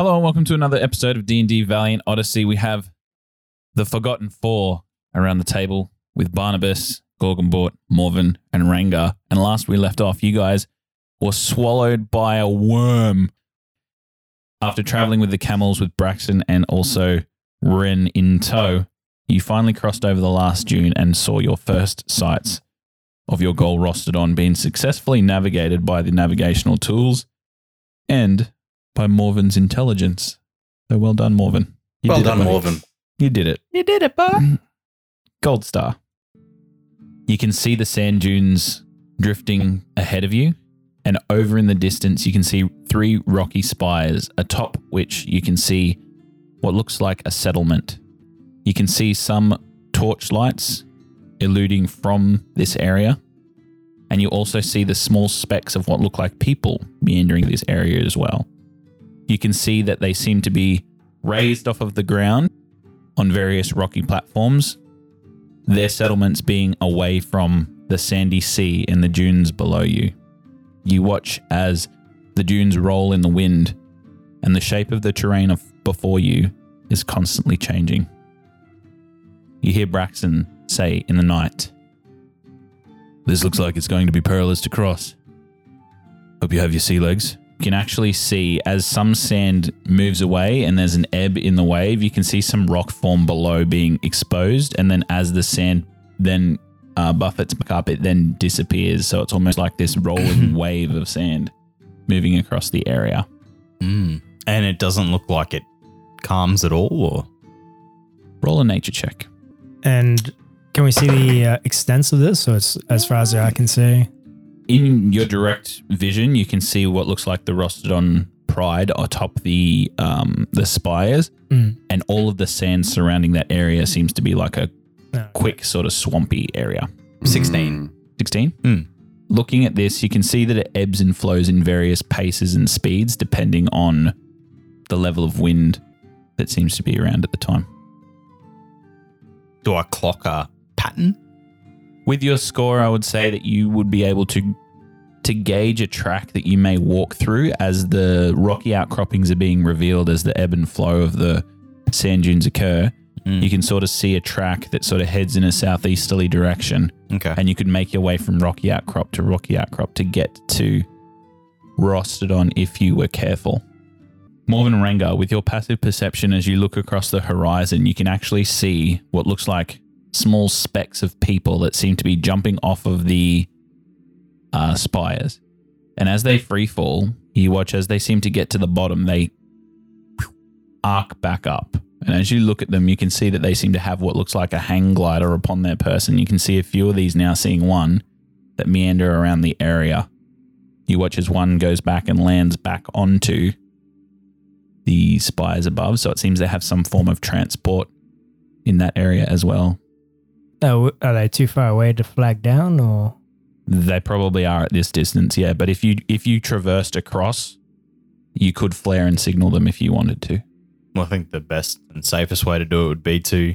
Hello and welcome to another episode of D&D Valiant Odyssey. We have the Forgotten Four around the table with Barnabas, Gorgonbort, Morven, and Rangar. And last we left off, you guys were swallowed by a worm. After traveling with the camels with Braxton and also Ren in tow, you finally crossed over the last dune and saw your first sights of your goal Rostodon being successfully navigated by the navigational tools and by Morven's intelligence. So well done, Morven. You well did it, done, buddy. Morven. You did it. You did it, boy. Mm. Gold star. You can see the sand dunes drifting ahead of you, and over in the distance, you can see three rocky spires, atop which you can see what looks like a settlement. You can see some torch lights eluding from this area, and you also see the small specks of what look like people meandering this area as well. You can see that they seem to be raised off of the ground on various rocky platforms, their settlements being away from the sandy sea and the dunes below you. You watch as the dunes roll in the wind, and the shape of the terrain before you is constantly changing. You hear Braxton say in the night, This looks like it's going to be perilous to cross. Hope you have your sea legs. You can actually see as some sand moves away and there's an ebb in the wave, you can see some rock form below being exposed. And then as the sand then uh, buffets back up, it then disappears. So it's almost like this rolling wave of sand moving across the area. Mm. And it doesn't look like it calms at all, or Roll a nature check. And can we see the uh, extents of this? So it's as far as I can see. In your direct vision, you can see what looks like the Rostodon Pride atop the um, the spires, Mm. and all of the sand surrounding that area seems to be like a Yeah. quick sort of swampy area. 16. 16. Hmm. Looking at this, you can see that it ebbs and flows in various paces and speeds depending on the level of wind that seems to be around at the time. do I clock a pattern? With your score, I would say that you would be able to to gauge a track that you may walk through as the rocky outcroppings are being revealed as the ebb and flow of the sand dunes occur. Mm. You can sort of see a track that sort of heads in a southeasterly direction, Okay. and you could make your way from rocky outcrop to rocky outcrop to get to Rostodon if you were careful. Morven Rengar, with your passive perception as you look across the horizon, you can actually see what looks like small specks of people that seem to be jumping off of the uh, spires. And as they free fall, you watch as they seem to get to the bottom, they arc back up. And as you look at them, you can see that they seem to have what looks like a hang glider upon their person. You can see a few of these now, seeing one that meander around the area. You watch as one goes back and lands back onto the spires above. So it seems they have some form of transport in that area as well. Oh, are they too far away to flag down or? They probably are at this distance, yeah. But if you if you traversed across, you could flare and signal them if you wanted to. Well, I think the best and safest way to do it would be to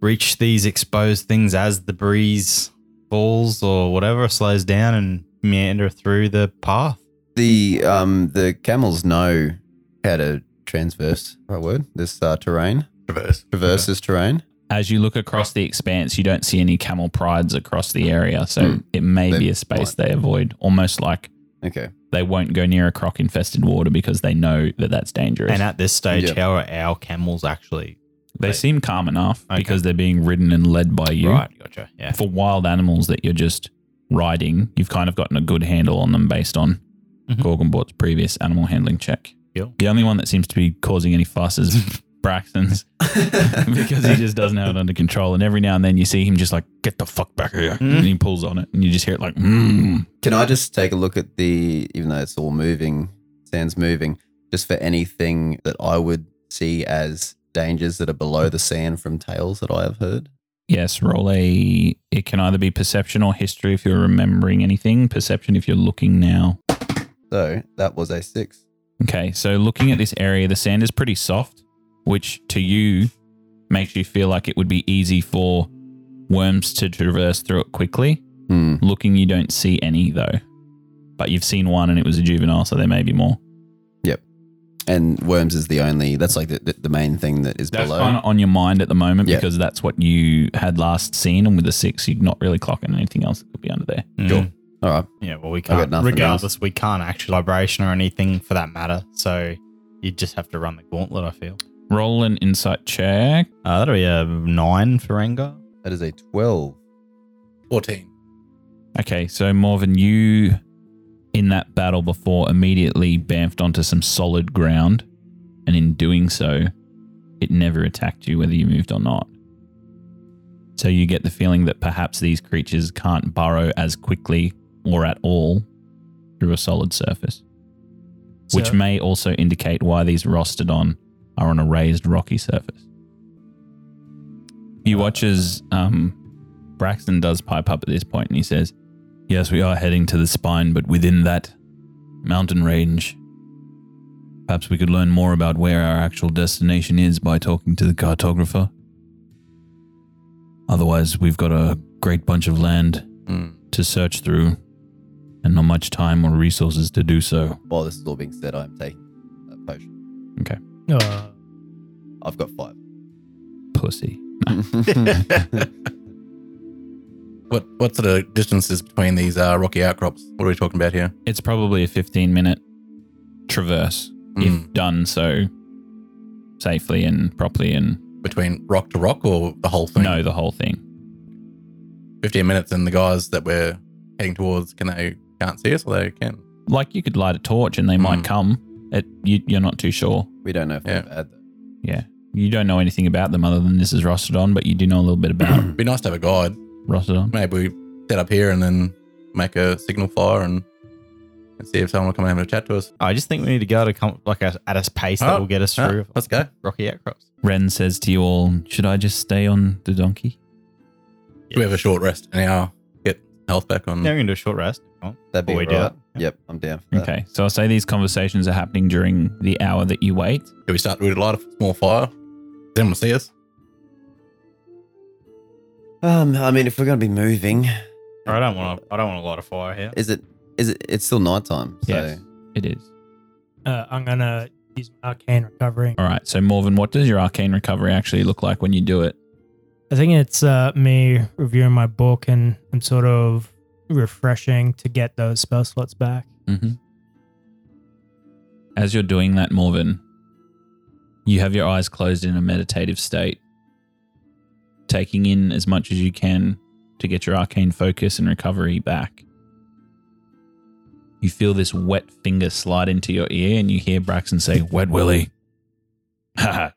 reach these exposed things as the breeze falls or whatever slows down and meander through the path. The um the camels know how to transverse right word this uh, terrain Traverse. traverse this terrain. As you look across the expanse, you don't see any camel prides across the area, so Hmm. it may be a space fine. they avoid. Almost like Okay, they won't go near a croc infested water because they know that that's dangerous. And at this stage, Yep. how are our camels actually? they seem calm enough Okay. because they're being ridden and led by you. Right, gotcha. Yeah. For wild animals that you're just riding, you've kind of gotten a good handle on them based on Mhm. Gorgonbort's previous animal handling check. Cool. The only one that seems to be causing any fuss is Braxton's because he just doesn't have it under control. And every now and then you see him just like, get the fuck back here. Mm. And he pulls on it and you just hear it like, mm. can I just take a look at the even though it's all moving, sand's moving, just for anything that I would see as dangers that are below the sand from tales that I have heard. Yes, roll a. It can either be perception or history if you're remembering anything. Perception if you're looking now. So that was a six. Okay, so looking at this area, the sand is pretty soft, which to you makes you feel like it would be easy for worms to traverse through it quickly. Hmm. Looking, you don't see any though, but you've seen one and it was a juvenile, so there may be more. Yep. And worms is the only. That's like the, the, the main thing that is That's below. kind of on your mind at the moment Yeah. because that's what you had last seen, and with the six, you're not really clocking anything else that could be under there. Mm. All right. Yeah, well, we got can't. nothing Regardless, we can't actual vibration or anything for that matter. So you just have to run the gauntlet. I feel. Roll an insight check. Uh, that'll be a nine for Rengar. That is a twelve. 14. Okay, so Morven, you in that battle before immediately bamfed onto some solid ground, and in doing so, it never attacked you whether you moved or not. So you get the feeling that perhaps these creatures can't burrow as quickly or at all through a solid surface, which may also indicate why these Rostodon are on a raised rocky surface. You watch as um, Braxton does pipe up at this point and he says, Yes, we are heading to the spine, but within that mountain range, perhaps we could learn more about where our actual destination is by talking to the cartographer. Otherwise, we've got a great bunch of land Mm. to search through and not much time or resources to do so. While this is all being said, I'm taking a potion. Uh, I've got five. Pussy. What what sort of distances between these uh, rocky outcrops? What are we talking about here? It's probably a 15 minute traverse Mm. if done so safely and properly and Between rock to rock or the whole thing? know the whole thing. 15 minutes and the guys that we're heading towards, can they can't see us or they can? Like you could light a torch and they might Mm. come. It, you, you're not too sure. we don't know if Yeah. they're bad though. Yeah. You don't know anything about them other than this is Rostodon, but you do know a little bit about it. Be nice to have a guide. Rostodon. Maybe we set up here and then make a signal fire and, and see if someone will come and have a chat to us. I just think we need to go to come like a, at a pace that Oh, will get us Ah, through let's go. rocky outcrops. Ren says to you all, Should I just stay on the donkey? We have a short rest and our get health back on. Yeah, we can do a short rest. if. That'd be Before we do right. that. Yep, I'm down for that. Okay. So I'll say these conversations are happening during the hour that you wait. Can we start with a light a small fire? Then we'll see us. Um, I mean, if we're gonna be moving, I don't want to. I don't want to light a fire here. is it? Is it? It's still nighttime. So Yes. It is. uh, I'm gonna use my arcane recovery. All right. So, Morven, what does your arcane recovery actually look like when you do it? I think it's uh, me reviewing my book and I'm sort of refreshing to get those spell slots back. Mm-hmm. As you're doing that, Morven, you have your eyes closed in a meditative state, taking in as much as you can to get your arcane focus and recovery back. You feel this wet finger slide into your ear, and you hear Braxton say, Wet Willie. Haha.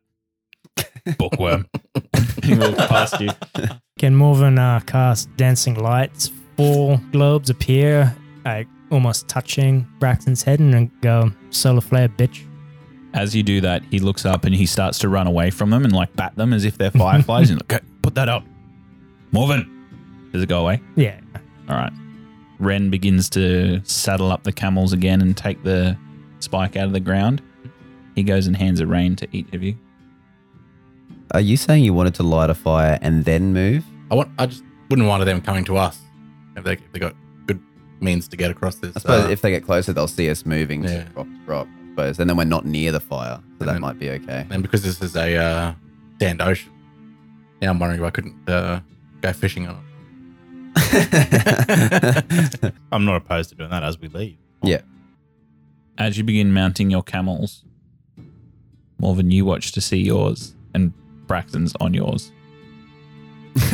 Bookworm. he walks past you. Can Morven uh, cast dancing lights? Four globes appear, like almost touching Braxton's head, and go solar flare, bitch. As you do that, he looks up and he starts to run away from them and like bat them as if they're fireflies. and like, okay, put that up. Morven. Does it go away? Yeah. All right. Ren begins to saddle up the camels again and take the spike out of the ground. He goes and hands a rein to each of you. Are you saying you wanted to light a fire and then move? I want. I just wouldn't want them coming to us if they if they got good means to get across this. I suppose uh, if they get closer, they'll see us moving Yeah. rock to rock. I suppose, and then we're not near the fire, so And that then- might be okay. and because this is a uh, sand ocean, now I'm wondering if I couldn't uh, go fishing on it. I'm not opposed to doing that as we leave. Yeah. As you begin mounting your camels, Morven, you watch to see yours, and Braxton's on yours.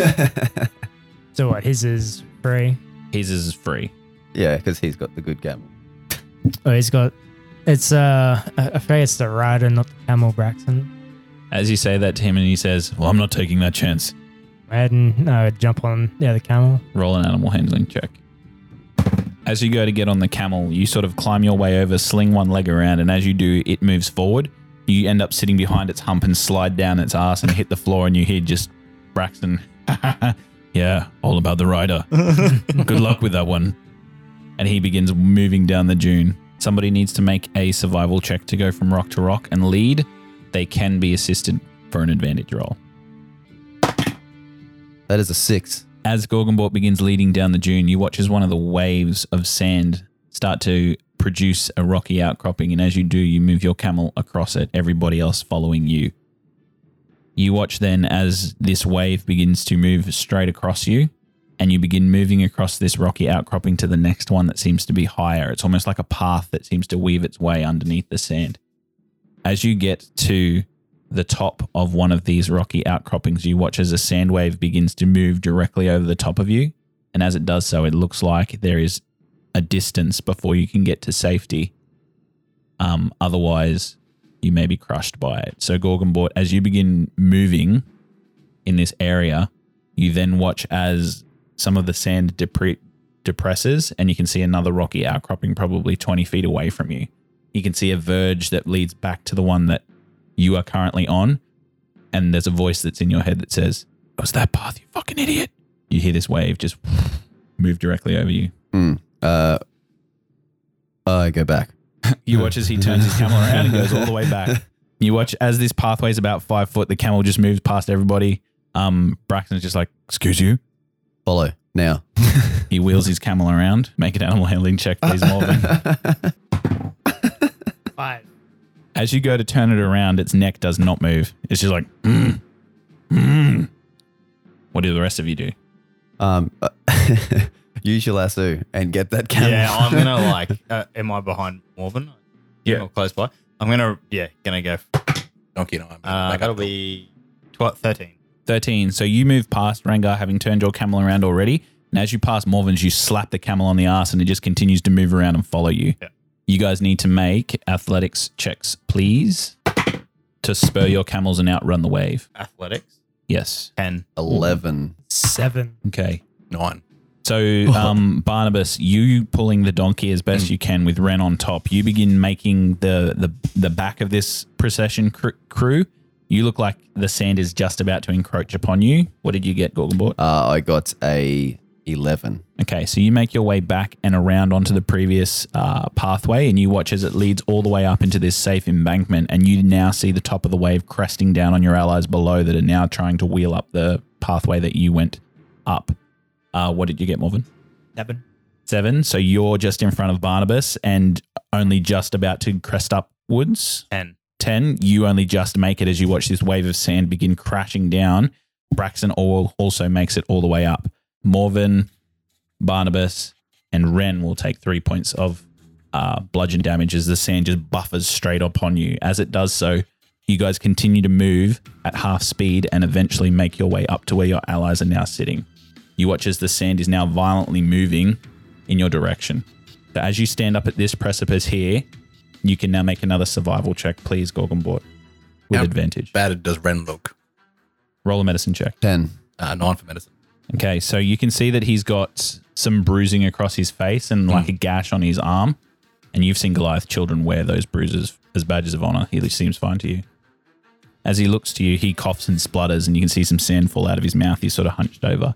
So what? His is free. His is free. yeah, because he's got the good camel. Oh, he's got. It's uh, I I forget it's the rider, not the camel, Braxton. As you say that to him, and he says, Well, I'm not taking that chance. Go ahead and uh, jump on yeah the other camel. Roll an animal handling check. As you go to get on the camel, you sort of climb your way over, sling one leg around, and as you do, it moves forward. You end up sitting behind its hump and slide down its ass and hit the floor, and you hear just Braxton, yeah, all about the rider. Good luck with that one. And he begins moving down the dune. Somebody needs to make a survival check to go from rock to rock and lead. They can be assisted for an advantage roll. That is a six. As Gorgonbort begins leading down the dune, you watch as one of the waves of sand start to produce a rocky outcropping. And as you do, you move your camel across it, everybody else following you. You watch then as this wave begins to move straight across you, and you begin moving across this rocky outcropping to the next one that seems to be higher. It's almost like a path that seems to weave its way underneath the sand. As you get to the top of one of these rocky outcroppings, you watch as a sand wave begins to move directly over the top of you. And as it does so, it looks like there is a distance before you can get to safety. Um, otherwise, you may be crushed by it. So, Gorgonbort, as you begin moving in this area, you then watch as some of the sand depre- depresses, and you can see another rocky outcropping probably 20 feet away from you. You can see a verge that leads back to the one that you are currently on, and there's a voice that's in your head that says, "Was that path, you fucking idiot?" You hear this wave just move directly over you. Hmm. Uh, I go back. You watch as he turns his camel around and goes all the way back. You watch as this pathway is about five foot. The camel just moves past everybody. Um, Braxton's just like, "Excuse you." Follow now. He wheels his camel around. Make an animal handling check, please, Morgan. Five. As you go to turn it around, its neck does not move. It's just like, mm, mm. What do the rest of you do? um, uh, use your lasso and get that camera. Yeah, I'm gonna like. Uh, am I behind Morven? Yeah. or close by. I'm gonna. Yeah, gonna go. Donkey and I. Uh, make that'll be tw- thirteen. 13. So you move past Rangar having turned your camel around already. And as you pass Morven's, you slap the camel on the ass and it just continues to move around and follow you. Yeah. You guys need to make athletics checks, please, to spur your camels and outrun the wave. Athletics Yes. ten. Eleven. Seven. Okay. nine. So, um, Barnabas, you pulling the donkey as best you can with Ren on top, you begin making the the, the back of this procession cr- crew. You look like the sand is just about to encroach upon you. What did you get, Gorgonbort? Uh, I got a eleven. Okay, so you make your way back and around onto the previous uh, pathway, and you watch as it leads all the way up into this safe embankment, and you now see the top of the wave cresting down on your allies below that are now trying to wheel up the pathway that you went up. Uh, what did you get, Morven? Seven. Seven. So you're just in front of Barnabas and only just about to crest upwards. Ten. 10. You only just make it as you watch this wave of sand begin crashing down. Braxton all also makes it all the way up. Morven, Barnabas, and Ren will take three points of uh, bludgeon damage as the sand just buffers straight upon you. As it does so, you guys continue to move at half speed and eventually make your way up to where your allies are now sitting. You watch as the sand is now violently moving in your direction. So as you stand up at this precipice here, you can now make another survival check, please, Gorgonbort, with How advantage. Bad does Ren look? Roll a medicine check. Ten. Uh, nine for medicine. Okay, so you can see that he's got some bruising across his face and like a gash on his arm. And you've seen Goliath children wear those bruises as badges of honor. He seems fine to you. As he looks to you, he coughs and splutters, and you can see some sand fall out of his mouth. He's sort of hunched over.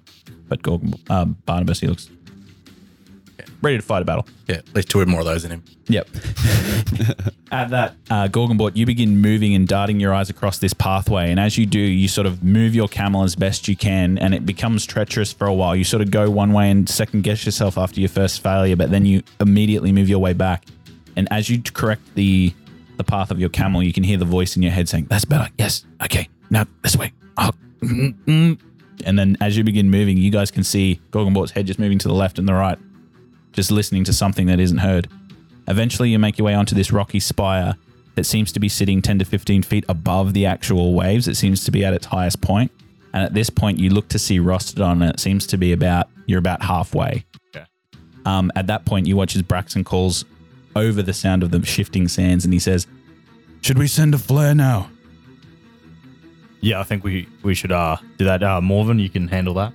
But Gorgon, uh, Barnabas, he looks ready to fight a battle. Yeah, at least two or more of those in him. Yep. At that, uh, Gorgonbort, you begin moving and darting your eyes across this pathway. And as you do, you sort of move your camel as best you can, and it becomes treacherous for a while. You sort of go one way and second guess yourself after your first failure, but then you immediately move your way back. And as you correct the the path of your camel, you can hear the voice in your head saying, "That's better. Yes. Okay. Now this way." Oh. mm, mm." And then as you begin moving, you guys can see Gorgonbort's head just moving to the left and the right just listening to something that isn't heard. Eventually, you make your way onto this rocky spire that seems to be sitting 10 to 15 feet above the actual waves. It seems to be at its highest point. And at this point, you look to see Rostodon, and it seems to be about, you're about halfway. Okay. Um, at that point, you watch as Braxton calls over the sound of the shifting sands and he says, Should we send a flare now? Yeah, I think we we should uh do that. Uh, Morven, you can handle that.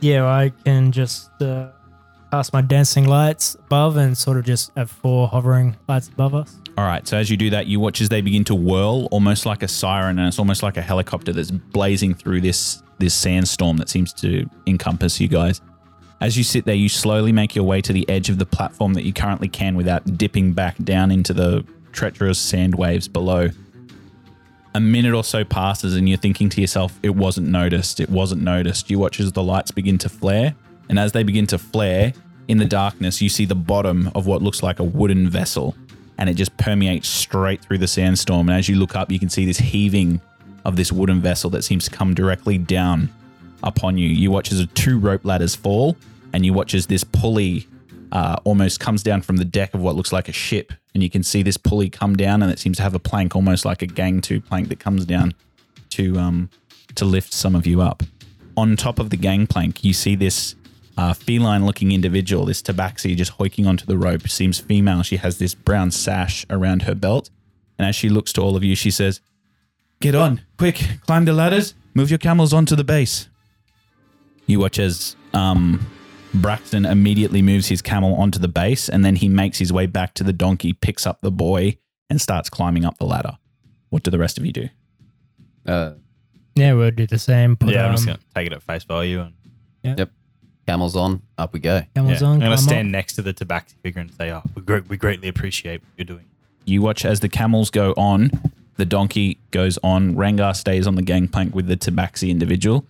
Yeah, I can just uh, cast my dancing lights above and sort of just have four hovering lights above us. All right. So as you do that, you watch as they begin to whirl, almost like a siren, and it's almost like a helicopter that's blazing through this this sandstorm that seems to encompass you guys. As you sit there, you slowly make your way to the edge of the platform that you currently can without dipping back down into the treacherous sand waves below. A minute or so passes, and you're thinking to yourself, "It wasn't noticed. It wasn't noticed." You watch as the lights begin to flare, and as they begin to flare, in the darkness, you see the bottom of what looks like a wooden vessel, and it just permeates straight through the sandstorm. And as you look up, you can see this heaving of this wooden vessel that seems to come directly down upon you. You watch as two rope ladders fall, and you watch as this pulley uh, almost comes down from the deck of what looks like a ship, and you can see this pulley come down, and it seems to have a plank, almost like a gang two plank that comes down to um, to lift some of you up. On top of the gangplank, you see this uh, feline-looking individual, this tabaxi, just hoiking onto the rope. Seems female. She has this brown sash around her belt, and as she looks to all of you, she says, "Get on, quick! Climb the ladders. Move your camels onto the base." You watch as um, Braxton immediately moves his camel onto the base, and then he makes his way back to the donkey, picks up the boy, and starts climbing up the ladder. What do the rest of you do? Uh, Yeah, we'll do the same. Put, yeah, I'm just um, gonna take it at face value and yep. camels on, up we go. camels yeah. on. I'm gonna stand up. next to the tabaxi figure and say, "Oh, we, great, we greatly appreciate what you're doing." You watch as the camels go on, the donkey goes on, Rangar stays on the gangplank with the tabaxi individual.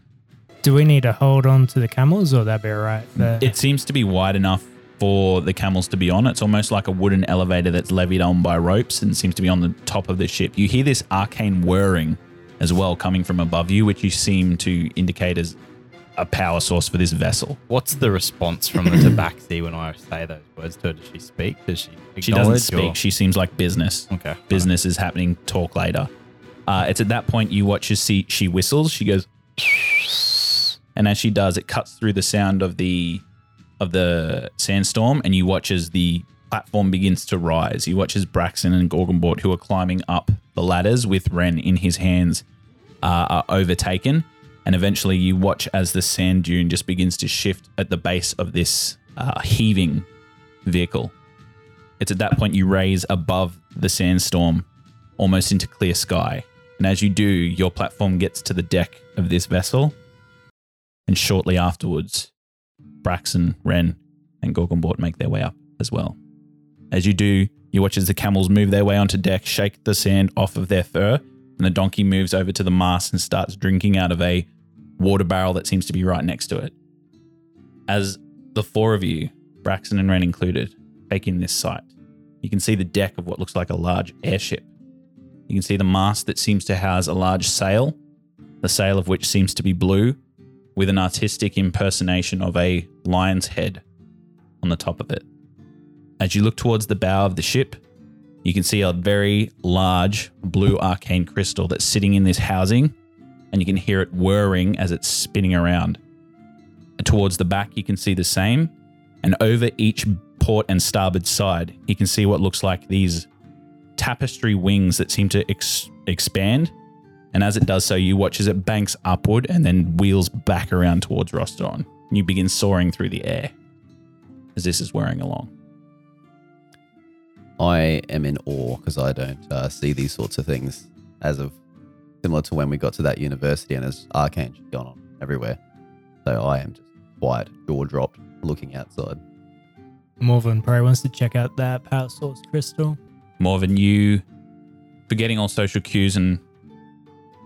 Do we need to hold on to the camels, or that be alright? there? It seems to be wide enough for the camels to be on. It's almost like a wooden elevator that's levied on by ropes and seems to be on the top of the ship. You hear this arcane whirring as well coming from above you, which you seem to indicate as a power source for this vessel. What's the response from the tabaxi when I say those words to her? Does she speak? Does she? She doesn't speak. or- She seems like business. okay. Business is happening. Talk later. Uh, it's at that point you watch as see she whistles. She goes, and as she does, it cuts through the sound of the of the sandstorm, and you watch as the platform begins to rise. You watch as Braxton and Gorgonbort, who are climbing up the ladders with Ren in his hands, uh, are overtaken, and eventually you watch as the sand dune just begins to shift at the base of this uh, heaving vehicle. It's at that point you raise above the sandstorm, almost into clear sky. And as you do, your platform gets to the deck of this vessel. And shortly afterwards, Braxton, Ren, and Gorgonbort make their way up as well. As you do, you watch as the camels move their way onto deck, shake the sand off of their fur, and the donkey moves over to the mast and starts drinking out of a water barrel that seems to be right next to it. As the four of you, Braxton and Ren included, take in this sight, you can see the deck of what looks like a large airship. You can see the mast that seems to house a large sail, the sail of which seems to be blue, with an artistic impersonation of a lion's head on the top of it. As you look towards the bow of the ship, you can see a very large blue arcane crystal that's sitting in this housing, and you can hear it whirring as it's spinning around. And towards the back, you can see the same, and over each port and starboard side, you can see what looks like these tapestry wings that seem to ex- expand. And as it does so, you watch as it banks upward and then wheels back around towards Rostodon. And you begin soaring through the air as this is wearing along. I am in awe because I don't uh, see these sorts of things as of similar to when we got to that university and as arcane shit going on everywhere. So I am just quiet, jaw dropped, looking outside. Morven probably wants to check out that power source crystal. Morven, you forgetting all social cues and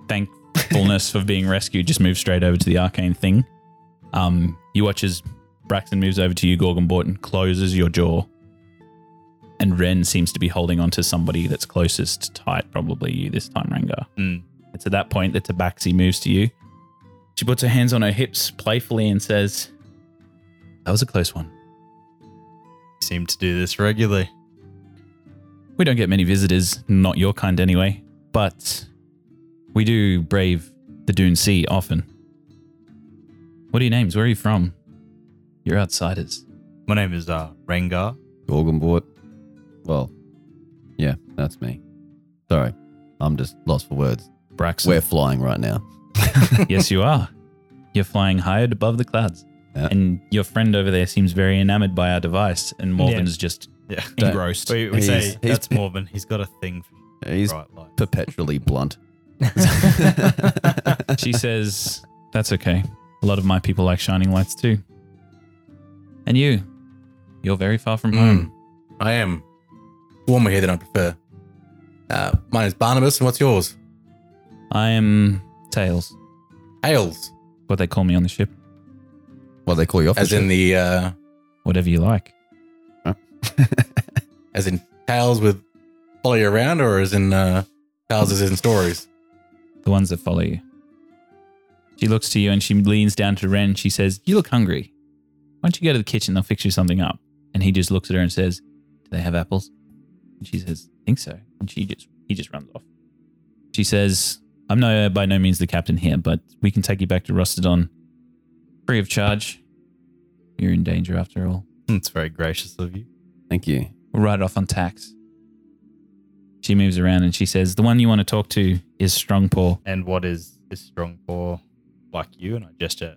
thankfulness for being rescued, just moves straight over to the arcane thing. Um, you watch as Braxton moves over to you, Gorgonbort, and closes your jaw. And Ren seems to be holding on to somebody that's closest tight, probably you this time, Rangar. Mm. It's at that point that Tabaxi moves to you. She puts her hands on her hips playfully and says, That was a close one. Seem to do this regularly. We don't get many visitors, not your kind anyway, but we do brave the Dune Sea often. What are your names? Where are you from? You're outsiders. My name is uh, Rengar. Gorgonbort. Well, yeah, that's me. Sorry, I'm just lost for words. Braxton. We're flying right now. yes, you are. You're flying higher above the clouds. Yeah. And your friend over there seems very enamored by our device, and Morven's just Yeah. engrossed. We, we He's- say he's- that's Morven. He's got a thing for He's bright lights. perpetually blunt. she says, That's okay. A lot of my people like shining lights too. And you, you're very far from home. I am. Warmer here than I prefer. Uh, mine is Barnabas, and what's yours? I am Tails, Hales, what they call me on the ship. What they call you off? as the in ship? the uh, Whatever you like. As in Tails with follow you around, or as in uh, tales as in stories? The ones that follow you. She looks to you and she leans down to Ren. She says, You look hungry. Why don't you go to the kitchen? They'll fix you something up. And he just looks at her and says, Do they have apples? And she says, I think so. And she just he just runs off. She says, I'm no by no means the captain here, but we can take you back to Rostodon free of charge. You're in danger after all. It's very gracious of you. Thank you. We'll write it off on tax. She moves around and she says, The one you want to talk to is Strong Paw. And what is is strong for like you? And I gesture.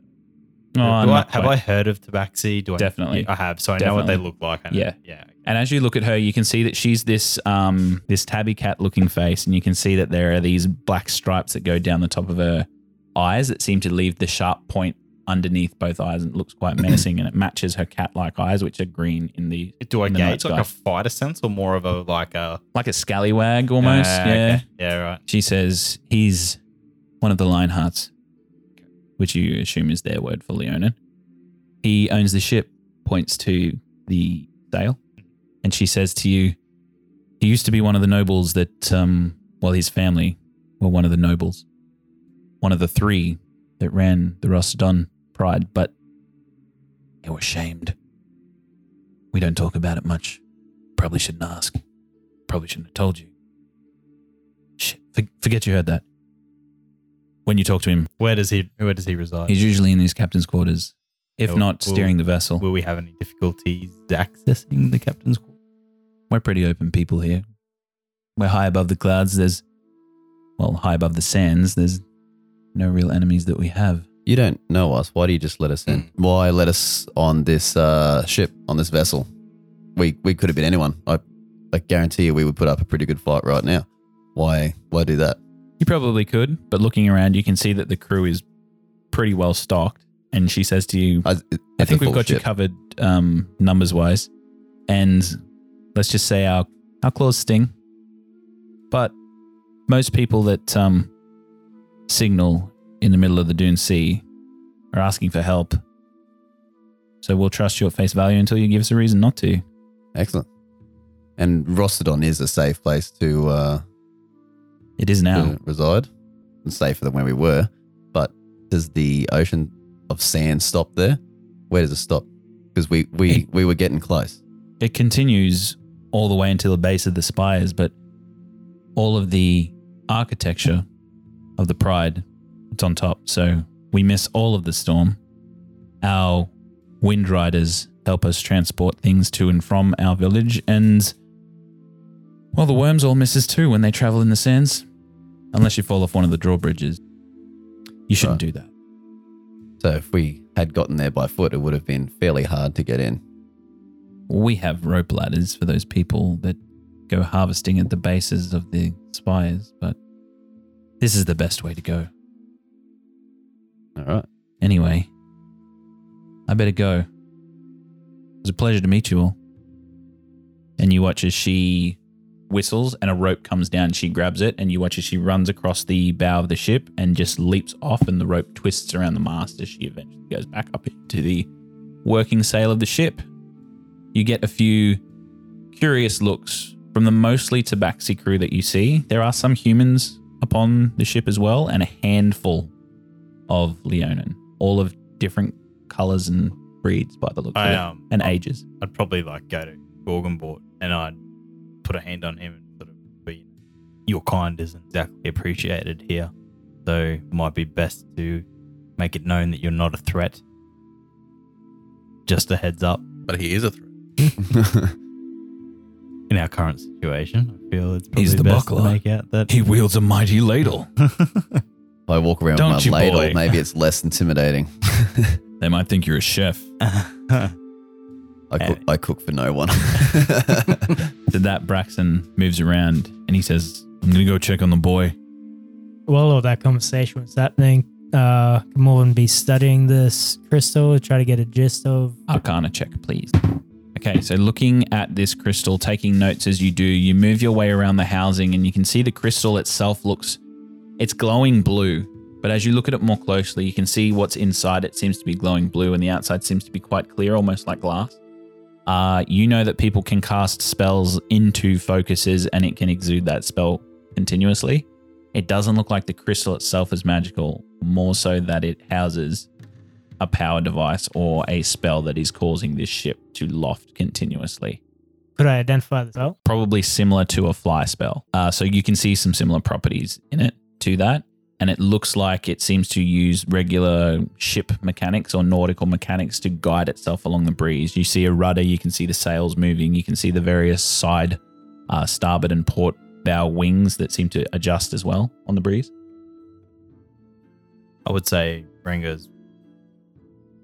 Oh, I, have. I heard of Tabaxi? Do I Definitely. I have. So I know what they look like. Yeah. Yeah. And as you look at her, you can see that she's this um this tabby cat looking face, and you can see that there are these black stripes that go down the top of her eyes that seem to leave the sharp point underneath both eyes, and it looks quite menacing, and it matches her cat like eyes, which are green in the Do I get night like a fighter sense or more of a like a like a scallywag almost. Ah, yeah. okay. Yeah. Right. She says he's one of the Lionhearts, which you assume is their word for Leonin. He owns the ship, points to the sail, and she says to you, he used to be one of the nobles that, um, well, his family were one of the nobles, one of the three that ran the Rostodon Pride, but they were shamed. We don't talk about it much. Probably shouldn't ask. Probably shouldn't have told you. Shit, for- forget you heard that. When you talk to him, Where does he Where does he reside? he's usually in his captain's quarters, if Will- not steering the vessel. Will we have any difficulties accessing the captain's quarters? We're pretty open people here. We're high above the clouds. There's, well, high above the sands. There's no real enemies that we have. You don't know us. Why do you just let us in? Why let us on this uh, ship, on this vessel? We we could have been anyone. I, I guarantee you we would put up a pretty good fight right now. Why why do that? You probably could, but looking around, you can see that the crew is pretty well stocked. And she says to you, I, I think we've got you covered um, numbers wise. And let's just say our, our claws sting. But most people that um, signal in the middle of the Dune Sea are asking for help. So we'll trust you at face value until you give us a reason not to. Excellent. And Rostodon is a safe place to, uh, It is now. to reside. And safer than where we were. But does the ocean of sand stop there? Where does it stop? Because we, we, we were getting close. It continues all the way until the base of the spires, but all of the architecture of the Pride, on top. So we miss all of the storm. Our wind riders help us transport things to and from our village, and well, the worms all misses too when they travel in the sands, unless you fall off one of the drawbridges. You shouldn't do that. So if we had gotten there by foot, it would have been fairly hard to get in. We have rope ladders for those people that go harvesting at the bases of the spires, but this is the best way to go. Anyway, I better go. It was a pleasure to meet you all. And you watch as she whistles and a rope comes down. She grabs it, and you watch as she runs across the bow of the ship and just leaps off, and the rope twists around the mast as she eventually goes back up into the working sail of the ship. You get a few curious looks from the mostly Tabaxi crew that you see. There are some humans upon the ship as well, and a handful of Leonin, all of different colors and breeds by the look of I it, um and ages. I'd probably like go to Gorgonbort and I'd put a hand on him and sort of be, your kind isn't exactly appreciated here, so it might be best to make it known that you're not a threat. Just a heads up. But he is a threat. In our current situation, I feel it's probably He's the best buckler. to make out that He wields a mighty ladle. If I walk around Don't with you, my ladle, boy. maybe it's less intimidating. They might think you're a chef. I cook, I cook for no one. To that, Braxton moves around and he says, I'm going to go check on the boy. While all that conversation was happening, uh, can Morven be studying this crystal, to try to get a gist of Arcana check, please. Okay, so looking at this crystal, taking notes as you do, you move your way around the housing and you can see the crystal itself looks, it's glowing blue. But as you look at it more closely, you can see what's inside it seems to be glowing blue and the outside seems to be quite clear, almost like glass. Uh, you know that people can cast spells into focuses and it can exude that spell continuously. It doesn't look like the crystal itself is magical, more so that it houses a power device or a spell that is causing this ship to loft continuously. Could I identify the spell? Probably similar to a fly spell. Uh, so you can see some similar properties in it to that. And it looks like it seems to use regular ship mechanics or nautical mechanics to guide itself along the breeze. You see a rudder, you can see the sails moving, you can see the various side, uh, starboard and port bow wings that seem to adjust as well on the breeze. I would say Renga's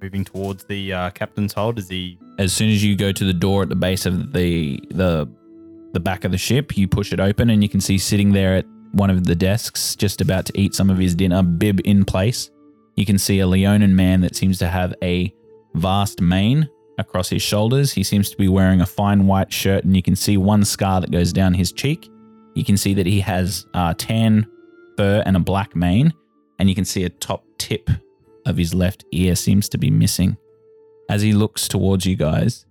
moving towards the uh, captain's hold. Is he? as soon as you go to the door at the base of the the the back of the ship, you push it open and you can see sitting there at one of the desks, just about to eat some of his dinner, bib in place. You can see a Leonin man that seems to have a vast mane across his shoulders. He seems to be wearing a fine white shirt, and you can see one scar that goes down his cheek. You can see that he has uh, tan fur and a black mane, and you can see a top tip of his left ear seems to be missing. As he looks towards you guys,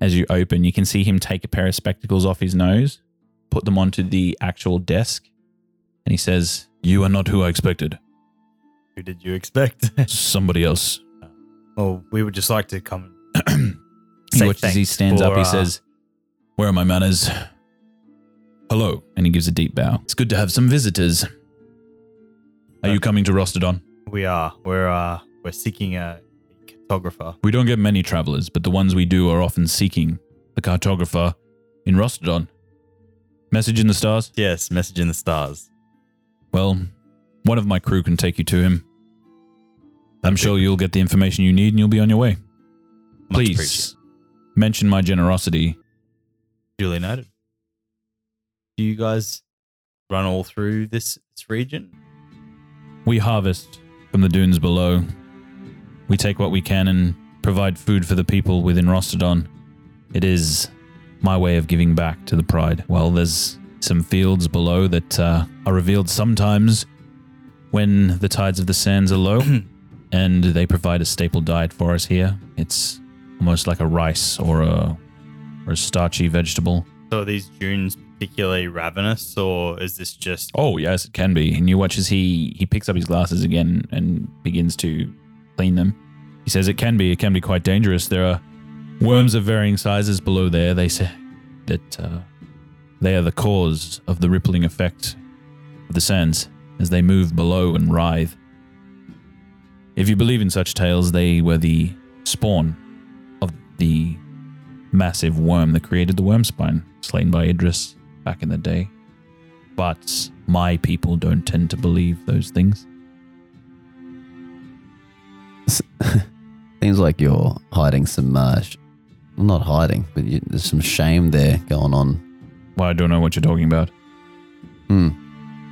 as you open, you can see him take a pair of spectacles off his nose, put them onto the actual desk, and he says, You are not who I expected. Who did you expect? Somebody else. well, we would just like to come. He Say watches as he thanks stands up. for, He uh, says, Where are my manners? Hello. And he gives a deep bow. It's good to have some visitors. Are you coming to Rostodon? We are. We're uh, we're seeking a cartographer. We don't get many travelers, but the ones we do are often seeking the cartographer in Rostodon. Message in the stars? Yes, message in the stars. Well, one of my crew can take you to him. I'm sure you'll get the information you need and you'll be on your way. Much Please mention my generosity. Duly noted. Do you guys run all through this, this region? We harvest from the dunes below. We take what we can and provide food for the people within Rostodon. It is my way of giving back to the pride. Well, there's some fields below that uh, are revealed sometimes when the tides of the sands are low, and they provide a staple diet for us here. It's almost like a rice or a or a starchy vegetable. So are these dunes particularly ravenous, or is this just Oh yes, it can be. And you watch as he he picks up his glasses again and begins to clean them. He says it can be. It can be quite dangerous. There are worms of varying sizes below there. They say that uh, they are the cause of the rippling effect of the sands as they move below and writhe. If you believe in such tales, they were the spawn of the massive worm that created the worm spine, slain by Idris back in the day but my people don't tend to believe those things. Seems like you're hiding some, uh, sh- not hiding, but you, there's some shame there going on. Well, I don't know what you're talking about. Hmm.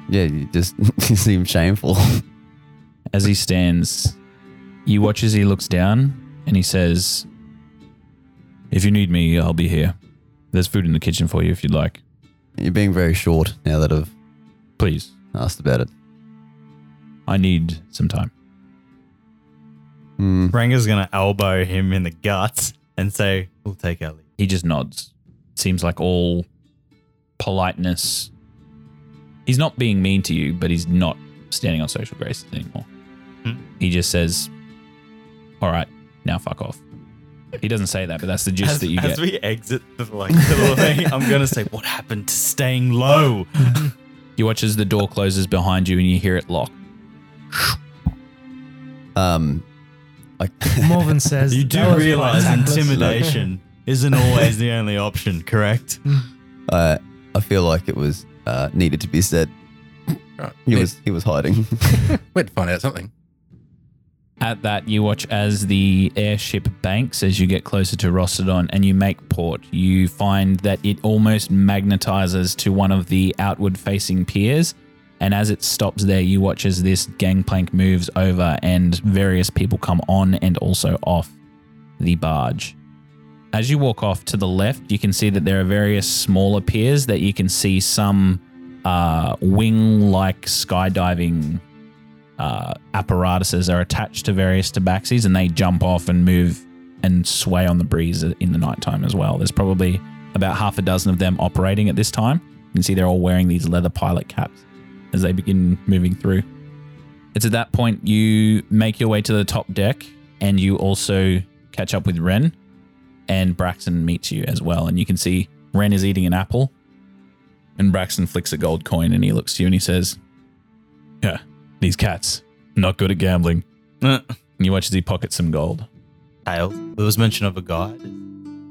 Yeah, you just you seem shameful. As he stands, you watch as he looks down and he says, If you need me, I'll be here. There's food in the kitchen for you if you'd like. You're being very short now that I've Please, asked about it. I need some time. Hmm. Ranga's gonna elbow him in the guts and say, "We'll take our leave." He just nods. Seems like all politeness. He's not being mean to you, but he's not standing on social graces anymore. Hmm. He just says, All right, now fuck off. He doesn't say that, but that's the gist As, that you as get. As we exit the like the little thing, I'm gonna say, "What happened to staying low?" You watch as the door closes behind you and you hear it lock. Um, I, Morven says You do "That was quite realize intimidation isn't always the only option, correct? I I feel like it was uh, needed to be said. Right. He was he was hiding. we had to find out something. At that, you watch as the airship banks as you get closer to Rostodon and you make port. You find that it almost magnetizes to one of the outward facing piers. And as it stops there, you watch as this gangplank moves over and various people come on and also off the barge. As you walk off to the left, you can see that there are various smaller piers that you can see some uh, wing like skydiving uh, apparatuses are attached to various tabaxis and they jump off and move and sway on the breeze in the nighttime as well. There's probably about half a dozen of them operating at this time. You can see they're all wearing these leather pilot caps as they begin moving through. It's at that point you make your way to the top deck and you also catch up with Ren and Braxton meets you as well. And you can see Ren is eating an apple and Braxton flicks a gold coin and he looks to you and he says, Yeah, these cats, not good at gambling. Uh, And you watch as he pockets some gold. Tails. There was mention of a guide.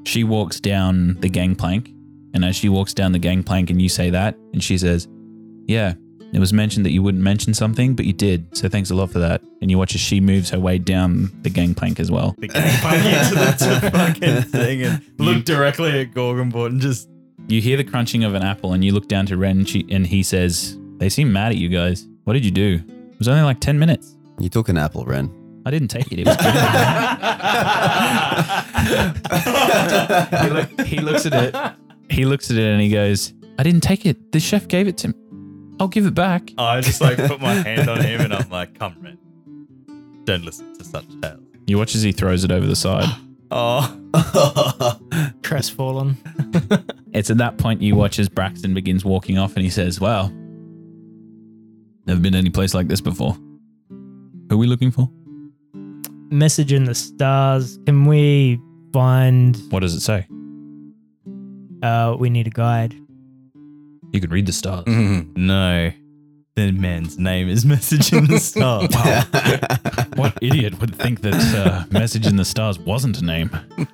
She walks down the gangplank, and as she walks down the gangplank, and you say that, and she says, Yeah, it was mentioned that you wouldn't mention something, but you did. So thanks a lot for that. And you watch as she moves her way down the gangplank as well. The gangplank into the fucking thing and look directly at Gorgonbort and just You hear the crunching of an apple, and you look down to Ren, and, she, and he says, They seem mad at you guys. What did you do? It was only like 10 minutes. You took an apple, Ren. I didn't take it. It was good. he, look, he looks at it. He looks at it and he goes, I didn't take it. The chef gave it to me. I'll give it back. I just like put my hand on him and I'm like, come Ren. Don't listen to such tales. You watch as he throws it over the side. Oh. Crestfallen. It's at that point you watch as Braxton begins walking off and he says, Wow, never been any place like this before. Who are we looking for? Message in the stars. Can we find? What does it say? Uh, we need a guide. You could read the stars. Mhm. No. The man's name is Message in the Stars. Wow. What idiot would think that uh, Message in the Stars wasn't a name?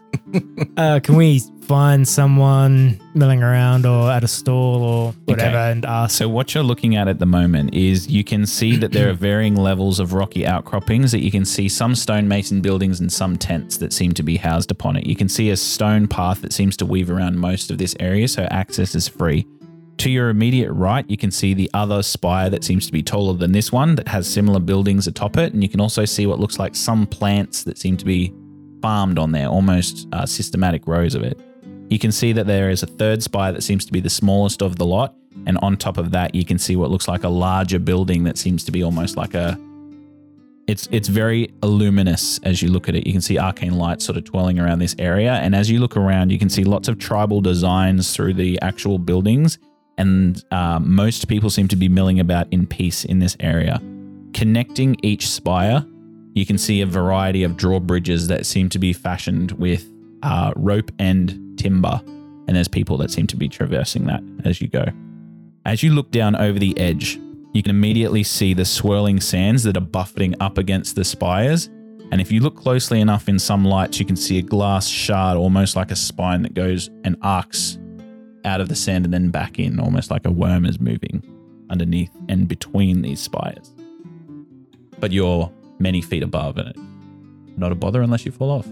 Uh, can we find someone milling around or at a stall or whatever Okay. and ask? So what you're looking at at the moment is you can see that there are varying levels of rocky outcroppings that you can see some stonemason buildings and some tents that seem to be housed upon it. You can see a stone path that seems to weave around most of this area, so access is free. To your immediate right, you can see the other spire that seems to be taller than this one that has similar buildings atop it, and you can also see what looks like some plants that seem to be farmed on there, almost uh, systematic rows of it. You can see that there is a third spire that seems to be the smallest of the lot, and on top of that, you can see what looks like a larger building that seems to be almost like a. It's it's very luminous as you look at it. You can see arcane lights sort of twirling around this area, and as you look around, you can see lots of tribal designs through the actual buildings, and uh, most people seem to be milling about in peace in this area. Connecting each spire, you can see a variety of drawbridges that seem to be fashioned with uh, rope and timber, and there's people that seem to be traversing that as you go. As you look down over the edge, you can immediately see the swirling sands that are buffeting up against the spires. And if you look closely enough in some lights, you can see a glass shard, almost like a spine that goes and arcs out of the sand and then back in, almost like a worm is moving underneath and between these spires. But you're many feet above, and it's not a bother unless you fall off.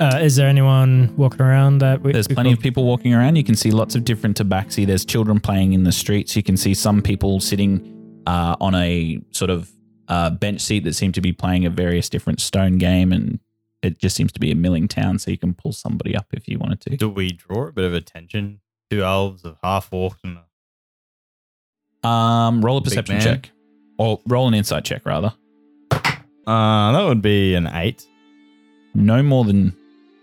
Uh, is there anyone walking around that we, There's we plenty could- of people walking around. You can see lots of different tabaxi. There's children playing in the streets. You can see some people sitting uh, on a sort of uh, bench seat that seem to be playing a various different stone game, and it just seems to be a milling town. So you can pull somebody up if you wanted to. Do we draw a bit of attention? Two elves, of half orc, and Um, roll a perception check, or roll an insight check rather. Uh, that would be an eight. No more than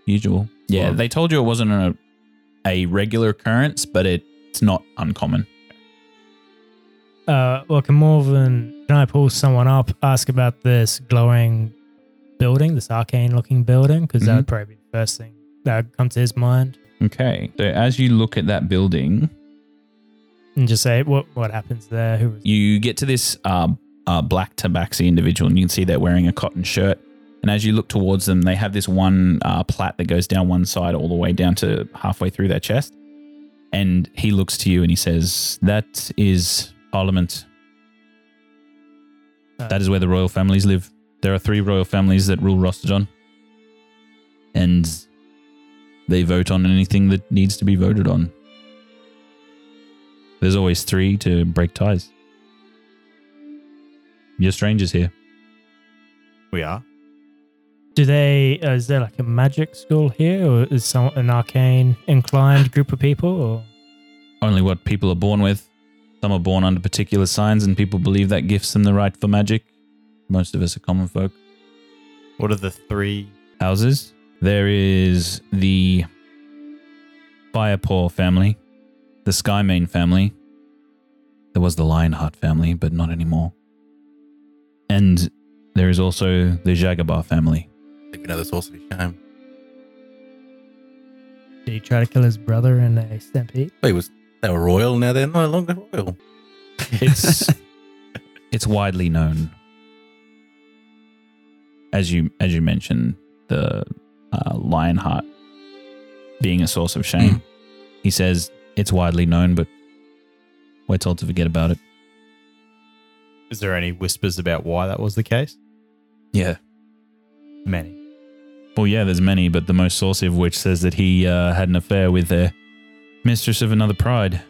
usual. Yeah, Well- they told you it wasn't a a regular occurrence, but it's not uncommon. Uh, well, can Morven, can I pull someone up, ask about this glowing building, this arcane looking building? Because that Mhm. would probably be the first thing that would come to his mind. Okay, so as you look at that building, And just say, what what happens there? Who was you get to this uh, uh, black tabaxi individual, and you can see they're wearing a cotton shirt. And as you look towards them, they have this one uh, plait that goes down one side all the way down to halfway through their chest. And he looks to you and he says, That is Parliament. Uh, That is where the royal families live. There are three royal families that rule Rostodon. And they vote on anything that needs to be voted on. There's always three to break ties. You're strangers here. We are. Do they? Uh, is there like a magic school here, or is some an arcane inclined group of people? Or Only what people are born with. Some are born under particular signs, and people believe that gives them the right for magic. Most of us are common folk. What are the three? houses. There is the Firepaw family, the Skymane family. There was the Lionheart family, but not anymore. And there is also the Jagabar family. I think we know the source of his shame. Did he try to kill his brother in a stampede? They was they were royal. Now they're no longer royal. It's it's widely known, as you as you mentioned, the uh, Lionheart being a source of shame. He says it's widely known, but we're told to forget about it. Is there any whispers about why that was the case? Yeah. Many. Well, yeah, there's many, but the most saucy of which says that he uh, had an affair with a mistress of another pride,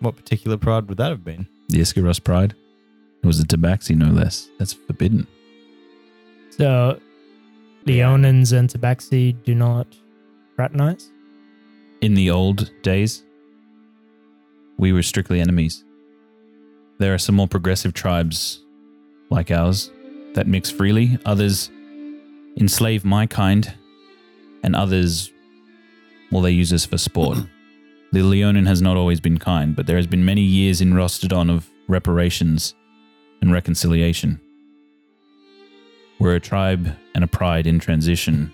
What particular pride would that have been? the Iskaros pride. It was a tabaxi, no less. That's forbidden. So, Leonins and Tabaxi do not fraternize? In the old days, we were strictly enemies. There are some more progressive tribes like ours that mix freely. Others enslave my kind, and others, well, they use us for sport. the Leonin has not always been kind, but there has been many years in Rostodon of reparations and reconciliation. We're a tribe and a pride in transition.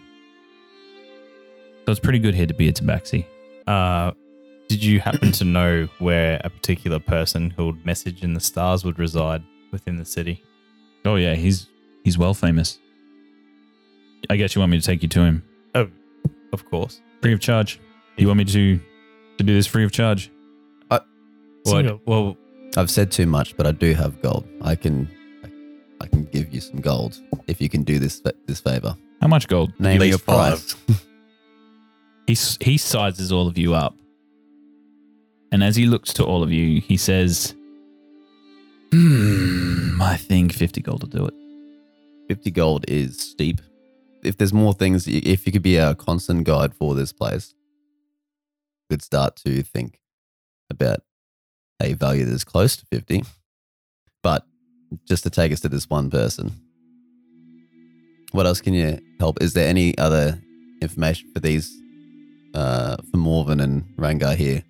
So it's pretty good here to be a tabaxi. Uh, did you happen to know where a particular person called Message in the Stars would reside within the city? Oh yeah, he's he's well famous. I guess you want me to take you to him Oh, of course. free of charge. You want me to to do this free of charge? Single. What? Well, I've said too much, but I do have gold. I can, I can give you some gold if you can do this this favor. How much gold? Name least your price. He he sizes all of you up, and as he looks to all of you, he says, "Hmm, I think fifty gold will do it." Fifty gold is steep. If there's more things, if you could be a constant guide for this place, could start to think about a value that is close to fifty. But just to take us to this one person, what else can you help? Is there any other information for these, uh, for Morven and Rengar here?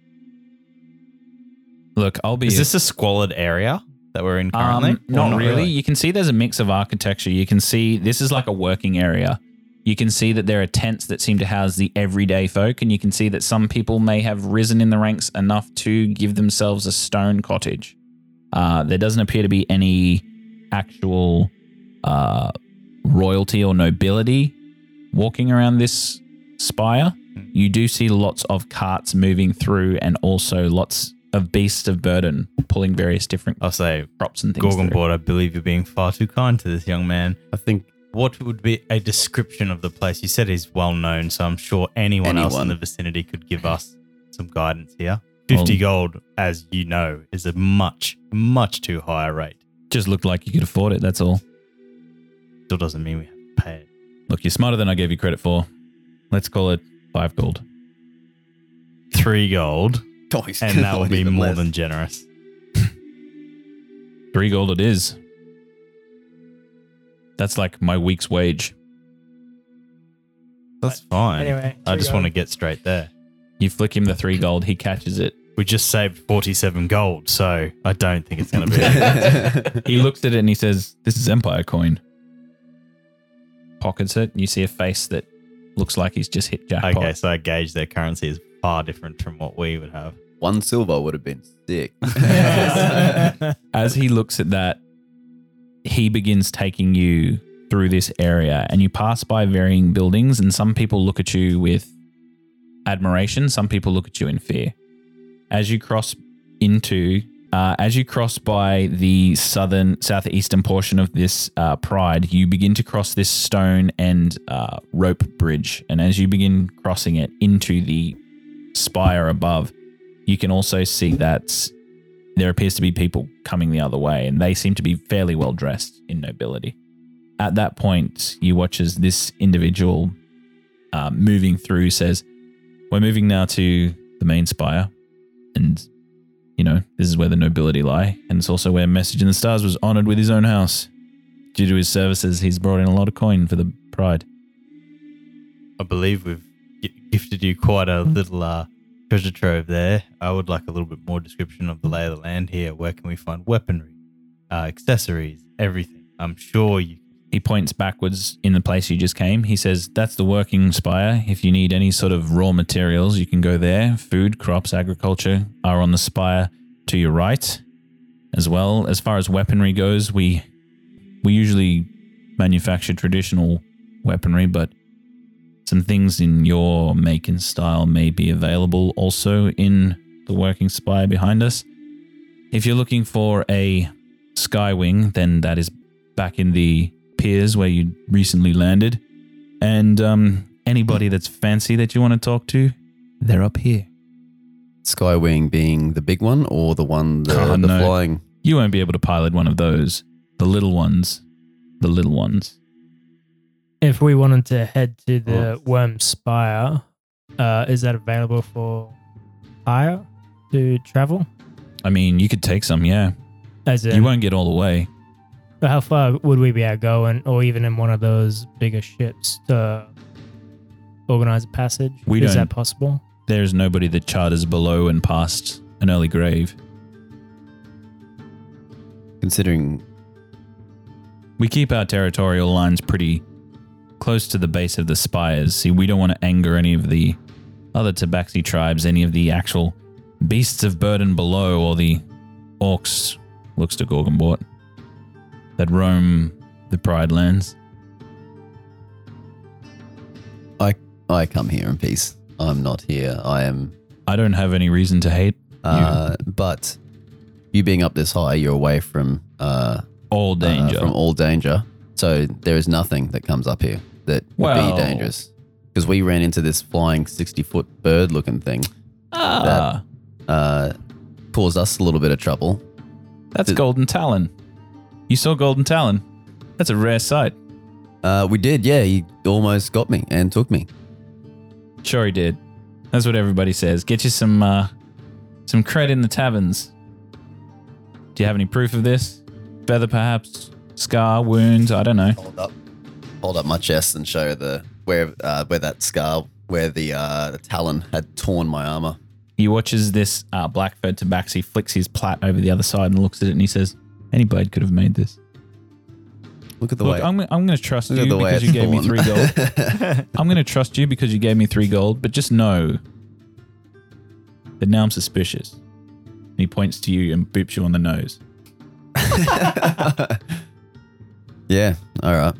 Look, I'll be. is this a squalid area that we're in currently? Um, Or not, really. You can see there's a mix of architecture. You can see this is like a working area. You can see that there are tents that seem to house the everyday folk, and you can see that some people may have risen in the ranks enough to give themselves a stone cottage. Uh, there doesn't appear to be any actual uh, royalty or nobility walking around this spire. You do see lots of carts moving through, and also lots of beasts of burden pulling various different I'll say, crops and things. through. Gorgonbort, I believe you're being far too kind to this young man. I think What would be a description of the place? You said he's well known, so I'm sure anyone, else in the vicinity could give us some guidance here. 50 Well- gold, as you know, is a much, much too high a rate. Just looked like you could afford it. That's all. Still doesn't mean we have to pay it. Look, you're smarter than I gave you credit for. Let's call it five gold. Three gold, oh, he's and that will want be even more less. than generous. Three gold it is. That's like my week's wage. That's fine. Anyway, I just want to get straight there. You flick him the three gold, he catches it. We just saved 47 gold, so I don't think it's going to be. He looks at it and he says, This is Empire coin. Pockets it, and you see a face that looks like he's just hit jackpot. okay, so I gauge their currency is far different from what we would have. One silver would have been sick. As he looks at that, he begins taking you through this area, and you pass by varying buildings, and some people look at you with admiration, some people look at you in fear. As you cross into, uh, as you cross by the southern, southeastern portion of this uh, pride, you begin to cross this stone and uh, rope bridge, and as you begin crossing it into the spire above, you can also see that there appears to be people coming the other way, and they seem to be fairly well dressed in nobility. At that point, you watch as this individual uh, moving through says, We're moving now to the main spire, and you know, this is where the nobility lie, and it's also where Message in the Stars was honored with his own house. Due to his services, he's brought in a lot of coin for the Pride. I believe we've gifted you quite a little uh, treasure trove there. I would like a little bit more description of the lay of the land here. Where can we find weaponry, uh, accessories, everything? I'm sure you. He points backwards in the place you just came. He says, That's the working spire. If you need any sort of raw materials, you can go there. Food, crops, agriculture are on the spire to your right. As well, as far as weaponry goes, we we usually manufacture traditional weaponry, but some things in your make and style may be available also in the working spire behind us. If you're looking for a Skywing, then that is back in the piers where you recently landed. And um, anybody that's fancy that you want to talk to, they're up here. Skywing being the big one or the one the, Oh, the no. flying? You won't be able to pilot one of those. The little ones. The little ones. If we wanted to head to the Worm Spire, uh, is that available for hire to travel? I mean, you could take some, yeah. As in, You won't get all the way. But how far would we be able to go, and or even in one of those bigger ships to organize a passage? We Is don't- that possible? There's nobody that charters below and past an early grave. Considering We keep our territorial lines pretty close to the base of the spires. See, we don't want to anger any of the other Tabaxi tribes, any of the actual beasts of burden below, or the orcs, looks to Gorgonbort, that roam the Pride lands. I I come here in peace. I'm not here. I am I don't have any reason to hate uh but you being up this high, you're away from uh all uh, danger. from all danger. So there is nothing that comes up here that would be dangerous. Because we ran into this flying 60 foot bird looking thing. ah, Uh, caused us a little bit of trouble. that's Did- Golden Talon. You saw Golden Talon? That's a rare sight. Uh, we did, yeah. He almost got me and took me. Sure, he did. That's what everybody says. Get you some uh, some cred in the taverns. Do you have any proof of this? Feather, perhaps? Scar, wound? I don't know. Hold up, hold up my chest and show the where uh, where that scar, where the uh, the talon had torn my armor. He watches this uh, black-furred tabaxi, flicks his plait over the other side and looks at it and he says, Any blade could have made this. Look at the Look, way. I'm, I'm going to trust look you the way because it's you gave me three gold. I'm going to trust you because you gave me three gold, but just know that now I'm suspicious. And he points to you and boops you on the nose. yeah. All right.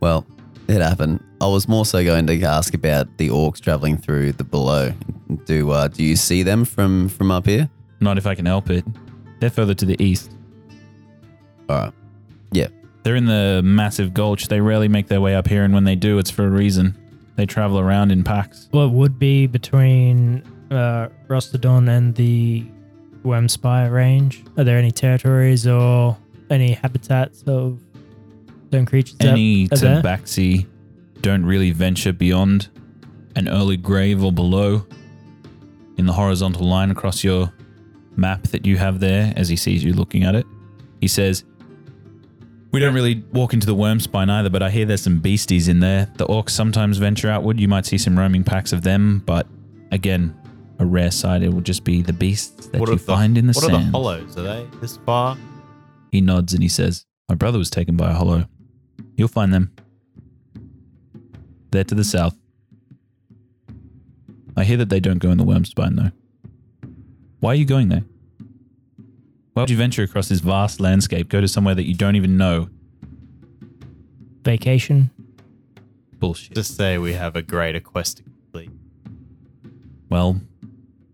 Well, it happened. I was more so going to ask about the orcs traveling through the below. Do uh, do you see them from from up here? Not if I can help it. They're further to the east. All right. They're in the massive gulch. They rarely make their way up here, and when they do, it's for a reason. They travel around in packs. What would be between uh, Rostodon and the Worm Spire range? Are there any territories or any habitats of certain creatures? that Any are there? tabaxi don't really venture beyond an early grave or below in the horizontal line across your map that you have there as he sees you looking at it. He says, We don't really walk into the worm spine either, but I hear there's some beasties in there. The orcs sometimes venture outward. You might see some roaming packs of them, but again, a rare sight. It will just be the beasts that What you are the- find in the what sand. are the hollows? Are they this far? He nods and he says, My brother was taken by a hollow. You'll find them. They're to the south. I hear that they don't go in the worm spine, though. Why are you going there? Why would you venture across this vast landscape, go to somewhere that you don't even know? Vacation? Bullshit. Just say we have a greater quest to complete. well,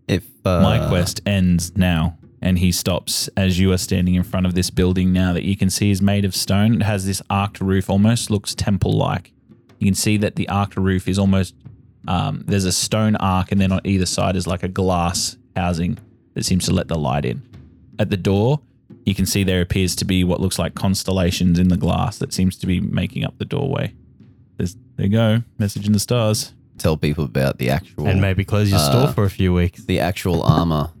If uh, my quest ends now, and he stops as you are standing in front of this building now that you can see is made of stone. It has this arched roof, almost looks temple like. You can see that the arched roof is almost um, there's a stone arc, and then on either side is like a glass housing that seems to let the light in. At the door, you can see there appears to be what looks like constellations in the glass that seems to be making up the doorway. There's, there you go, message in the stars. tell people about the actual And maybe close your uh, store for a few weeks. the actual armor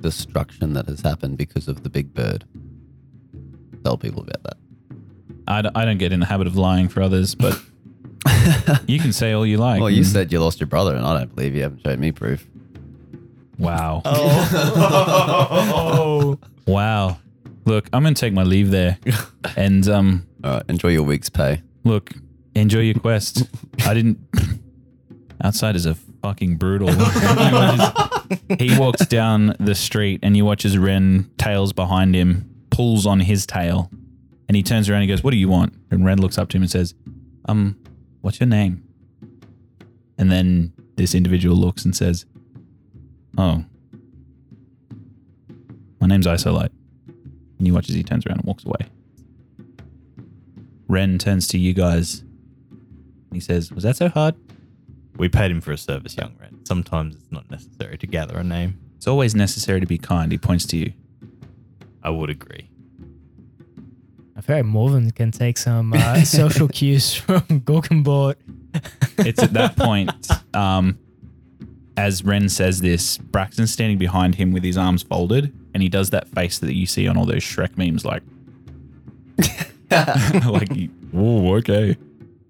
destruction that has happened because of the big bird. Tell people about that. I, d- I don't get in the habit of lying for others, but You can say all you like. well, you and- said you lost your brother, and I don't believe you haven't showed me proof. Wow. Oh. Wow. Look, I'm going to take my leave there. And um, All right, enjoy your week's pay. look, enjoy your quest. I didn't. Outside is a fucking brutal. he, walks down the street and he watches Ren tails behind him, pulls on his tail, and he turns around and goes, What do you want? And Ren looks up to him and says, Um, what's your name? And then this individual looks and says, Oh, my name's Isolite. And he watches he turns around and walks away. Ren turns to you guys and he says, Was that so hard? We paid him for a service, young Ren. Sometimes it's not necessary to gather a name. It's always necessary to be kind. He points to you. I would agree. I feel like Morven can take some uh, social cues from Gorgonbort. It's at that point, um, as Ren says this, Braxton's standing behind him with his arms folded, and he does that face that you see on all those Shrek memes, like, like, oh, okay.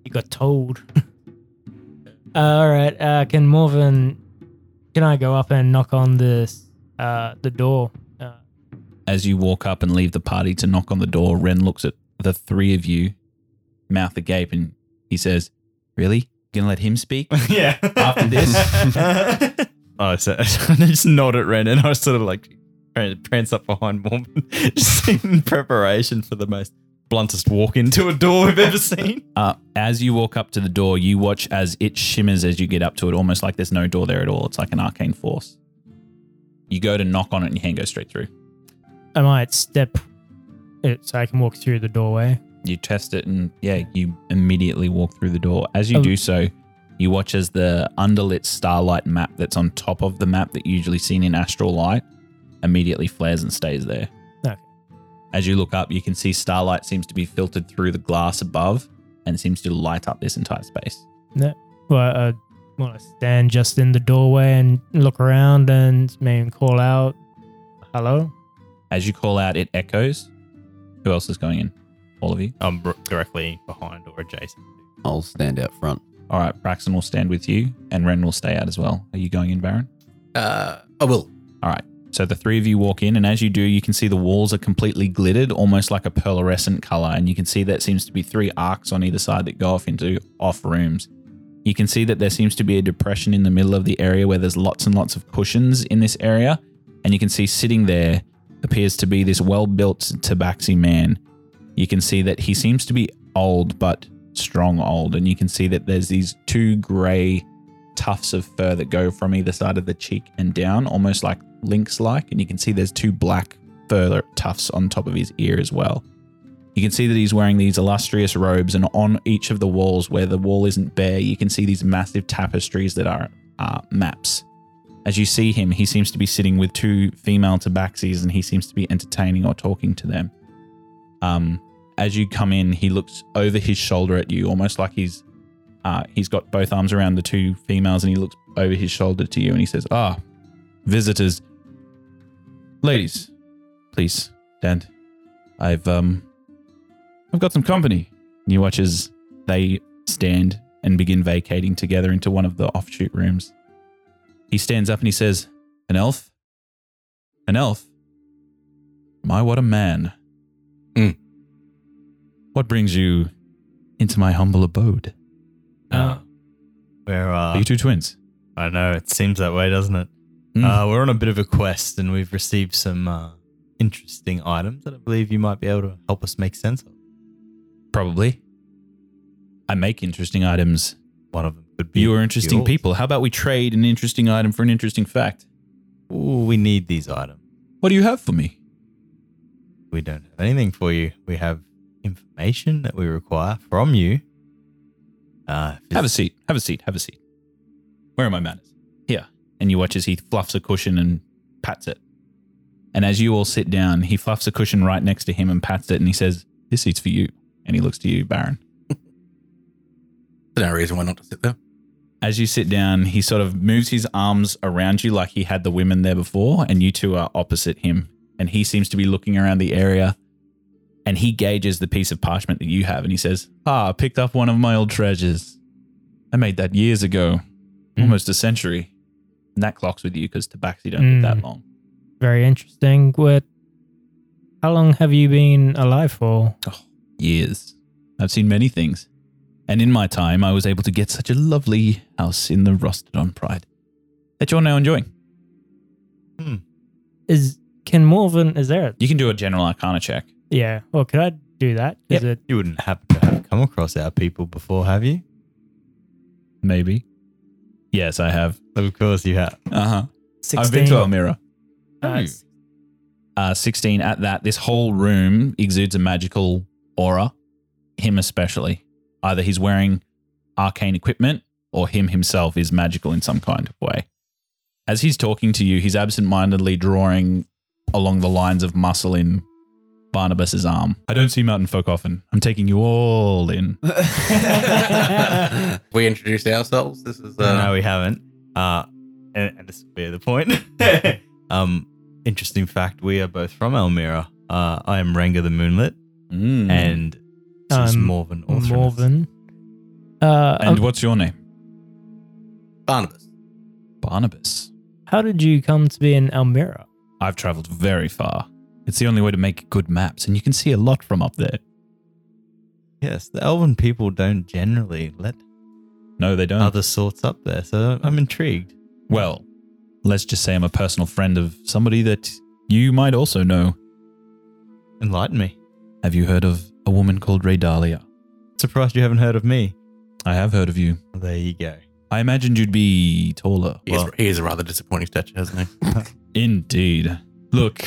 You got told. uh, all right. Uh, can Morven? Can I go up and knock on this uh, the door? Uh, As you walk up and leave the party to knock on the door, Ren looks at the three of you, mouth agape, and he says, "Really? Gonna let him speak?" yeah. After this? oh, so I just nod at Ren and I was sort of like prance up behind Morven, just in preparation for the most bluntest walk into a door we've ever seen. Uh, as you walk up to the door, you watch as it shimmers as you get up to it, almost like there's no door there at all. It's like an arcane force. You go to knock on it, and your hand goes straight through. Am I might step it so I can walk through the doorway. You test it, and yeah, you immediately walk through the door. As you Oh. do so, you watch as the underlit starlight map that's on top of the map that you usually seen in Astral Light immediately flares and stays there. Okay. As you look up, you can see starlight seems to be filtered through the glass above and seems to light up this entire space. Yeah. Well, I want to stand just in the doorway and look around and maybe call out, "Hello." As you call out, it echoes. Who else is going in? All of you. I'm r- directly behind or adjacent. I'll stand out front. All right, Braxton will stand with you, and Ren will stay out as well. Are you going in, Baron? Uh, I will. All right. So the three of you walk in, and as you do, you can see the walls are completely glittered, almost like a pearlescent color. And you can see that seems to be three arcs on either side that go off into off rooms. You can see that there seems to be a depression in the middle of the area where there's lots and lots of cushions in this area. And you can see sitting there appears to be this well built tabaxi man. You can see that he seems to be old, but strong old. And you can see that there's these two grey tufts of fur that go from either side of the cheek and down, almost like lynx like. And you can see there's two black fur tufts on top of his ear as well. You can see that he's wearing these illustrious robes, and on each of the walls, where the wall isn't bare, you can see these massive tapestries that are uh, maps. As you see him, he seems to be sitting with two female tabaxis, and he seems to be entertaining or talking to them. Um, as you come in, he looks over his shoulder at you, almost like he's uh, he's got both arms around the two females, and he looks over his shoulder to you, and he says, "Ah, visitors, ladies, please stand. I've um, I've got some company." And you watch as they stand and begin vacating together into one of the offshoot rooms. He stands up and he says, "An elf, an elf. My what a man. Mm. What brings you into my humble abode? Uh, we're, Are uh, you two twins?" I know, it seems that way, doesn't it? Mm. Uh, we're on a bit of a quest and we've received some uh, interesting items that I believe you might be able to help us make sense of. Probably. I make interesting items. One of them could be. You are interesting yours. people. How about we trade an interesting item for an interesting fact? Ooh, we need these items. What do you have for me? We don't have anything for you. We have information that we require from you. Uh, Have a seat. Have a seat. Have a seat. Where are my manners? Here. And you watch as he fluffs a cushion and pats it. And as you all sit down, he fluffs a cushion right next to him and pats it and he says, This seat's for you. And he looks to you, Baron. There's no reason why not to sit there. As you sit down, he sort of moves his arms around you like he had the women there before, and you two are opposite him. And he seems to be looking around the area and he gauges the piece of parchment that you have and he says, Ah, I picked up one of my old treasures. I made that years ago, Mm. almost a century. And that clocks with you because Tabaxi don't live that Mm. long. Very interesting. What? How long have you been alive for? Years. I've seen many things. And in my time, I was able to get such a lovely house in the Rostodon Pride that you're now enjoying. Is can Morven? Is there? A, You can do a general arcana check. yeah. Well, could I do that? Is it? You wouldn't happen to have come across our people before, have you? Maybe. Yes, I have. Of course you have. Uh huh. 16? I've been to Elmira. Uh, Uh, 16 at that. This whole room exudes a magical aura. Him especially. Either he's wearing arcane equipment or him himself is magical in some kind of way. As he's talking to you, he's absent mindedly drawing along the lines of muscle in Barnabas's arm. I don't see mountain folk often. I'm taking you all in. we introduce ourselves. This is uh, no, we haven't. Uh, and, and this will be the point. um, interesting fact: we are both from Elmira. Uh, I am Rengar the Moonlit, Mm. and this is Um, Morven Morven. Uh, and um, what's your name? Barnabas. Barnabas. how did you come to be in Elmira? I've traveled very far. It's the only way to make good maps, and you can see a lot from up there. Yes, the Elven people don't generally let No, they don't. other sorts up there, so I'm intrigued. Well, let's just say I'm a personal friend of somebody that you might also know. Enlighten me. Have you heard of a woman called Ray Dahlia? Surprised you haven't heard of me. I have heard of you. There you go. I imagined you'd be taller. He, is, he is a rather disappointing statue, hasn't he? Indeed. Look.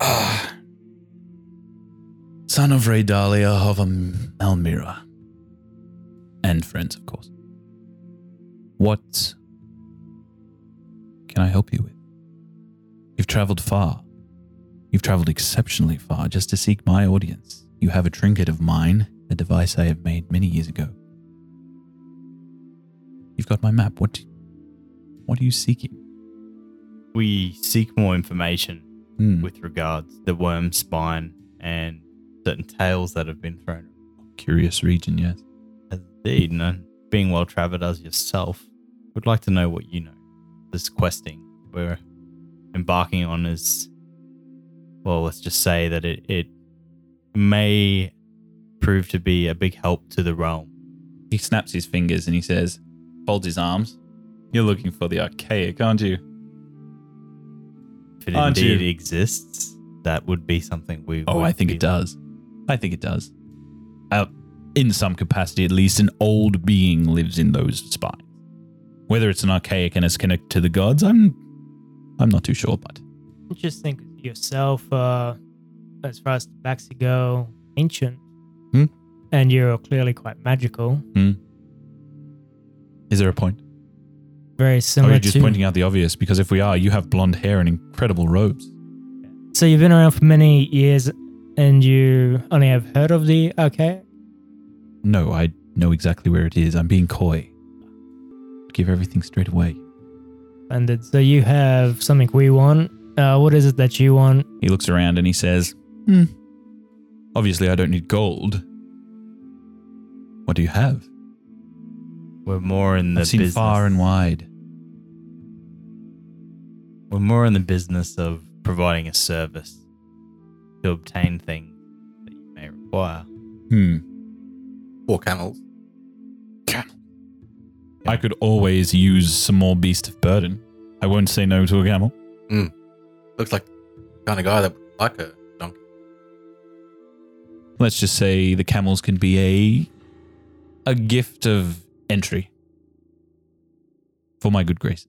ah, son of Ray Dahlia of Elmira. And friends, of course. What can I help you with? You've traveled far. You've traveled exceptionally far just to seek my audience. You have a trinket of mine, a device I have made many years ago. You've got my map. What, what are you seeking? We seek more information Hmm. with regards the worm spine and certain tales that have been thrown. Curious region, yes. Indeed, and being well traveled as yourself, would like to know what you know. This questing we're embarking on is, well, let's just say that it, it may prove to be a big help to the realm. He snaps his fingers and he says, folds his arms. You're looking for the archaic, aren't you? If it Aren't indeed you? exists, that would be something we. Oh, would I think be- it does. I think it does. Uh, in some capacity, at least, an old being lives in those spines. Whether it's an archaic and it's connected to the gods, I'm, I'm not too sure. But Just think yourself, uh, as far as the Baxi go, ancient. Hmm? And you're clearly quite magical. is there a point? Very Or are similar you just to. pointing out the obvious? Because if we are, you have blonde hair and incredible robes. So you've been around for many years and you only have heard of the archaic? No, I know exactly where it is. I'm being coy. Give everything straight away. Splendid. So you have something we want. Uh, what is it that you want? He looks around and he says, hmm. Obviously, I don't need gold. What do you have? We're more in the I've seen business. far and wide. We're more in the business of providing a service to obtain things that you may require. Hmm. Or camels. I could always use some more beast of burden. I won't say no to a camel. Hmm. Looks like the kind of guy that would like a donkey. Let's just say the camels can be a a gift of entry for my good grace.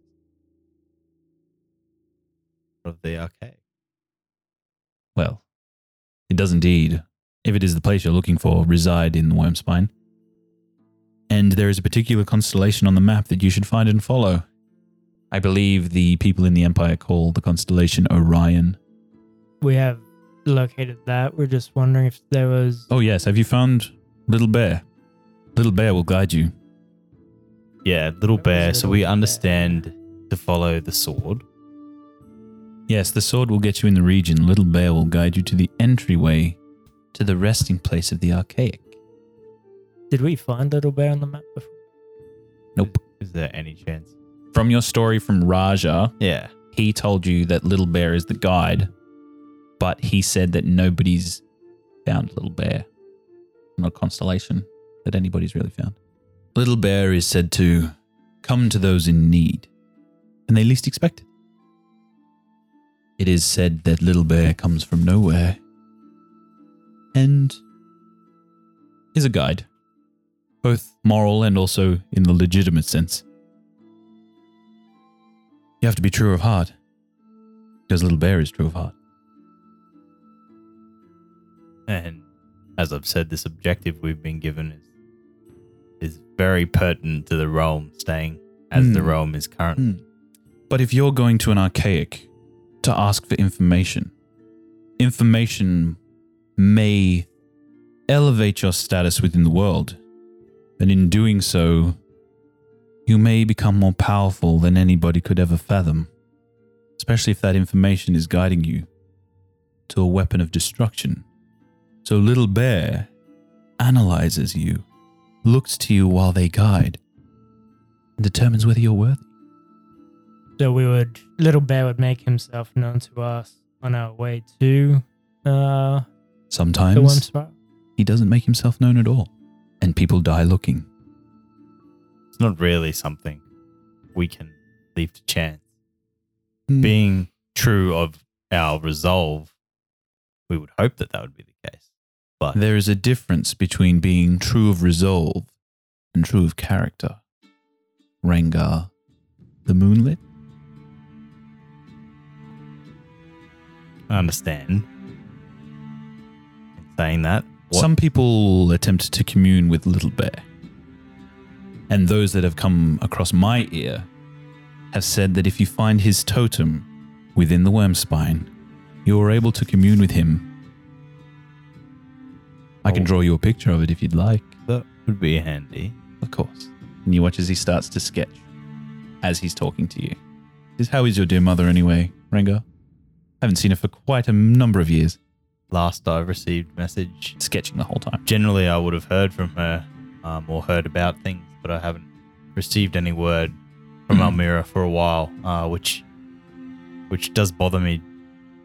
Of the arcade. Well, it does indeed, if it is the place you're looking for, reside in the Wormspine. And there is a particular constellation on the map that you should find and follow. I believe the people in the Empire call the constellation Orion. We have located that. We're just wondering if there was. Oh, yes. Have you found Little Bear? Little Bear will guide you. Yeah, little Where is bear. So we Bear? understand to follow the sword. Yes, the sword will get you in the region. Little Bear will guide you to the entryway to the resting place of the Archaic. Did we find Little Bear on the map before? Nope. Is there any chance? From your story from Raja, Yeah. he told you that Little Bear is the guide, but he said that nobody's found Little Bear. Not a constellation that anybody's really found. Little Bear is said to come to those in need, and they least expect it. It is said that Little Bear comes from nowhere and is a guide, both moral and also in the legitimate sense. You have to be true of heart, because Little Bear is true of heart. And as I've said, this objective we've been given is is very pertinent to the realm staying as the Hmm. realm is currently. But if you're going to an archaic to ask for information, information may elevate your status within the world. And in doing so, you may become more powerful than anybody could ever fathom, especially if that information is guiding you to a weapon of destruction. So Little Bear analyzes you, looks to you while they guide, and determines whether you're worthy. So we would, Little Bear would make himself known to us on our way to uh, the Sometimes Worm Spiral. he doesn't make himself known at all, and people die looking. It's not really something we can leave to chance. Hmm. Being true of our resolve, we would hope that that would be the case. But There is a difference between being true of resolve and true of character. Rengar, the moonlit. I understand. Saying that, what, Some people attempt to commune with Little Bear. And those that have come across my ear have said that if you find his totem within the worm spine, you are able to commune with him. I can draw you a picture of it if you'd like. that would be handy. Of course. And you watch as he starts to sketch as he's talking to you. Says, How is your dear mother anyway, Rengar? Haven't seen her for quite a number of years. Last I received message, Sketching the whole time. generally I would have heard from her um, or heard about things, but I haven't received any word from Hmm. Elmira for a while, uh, which which does bother me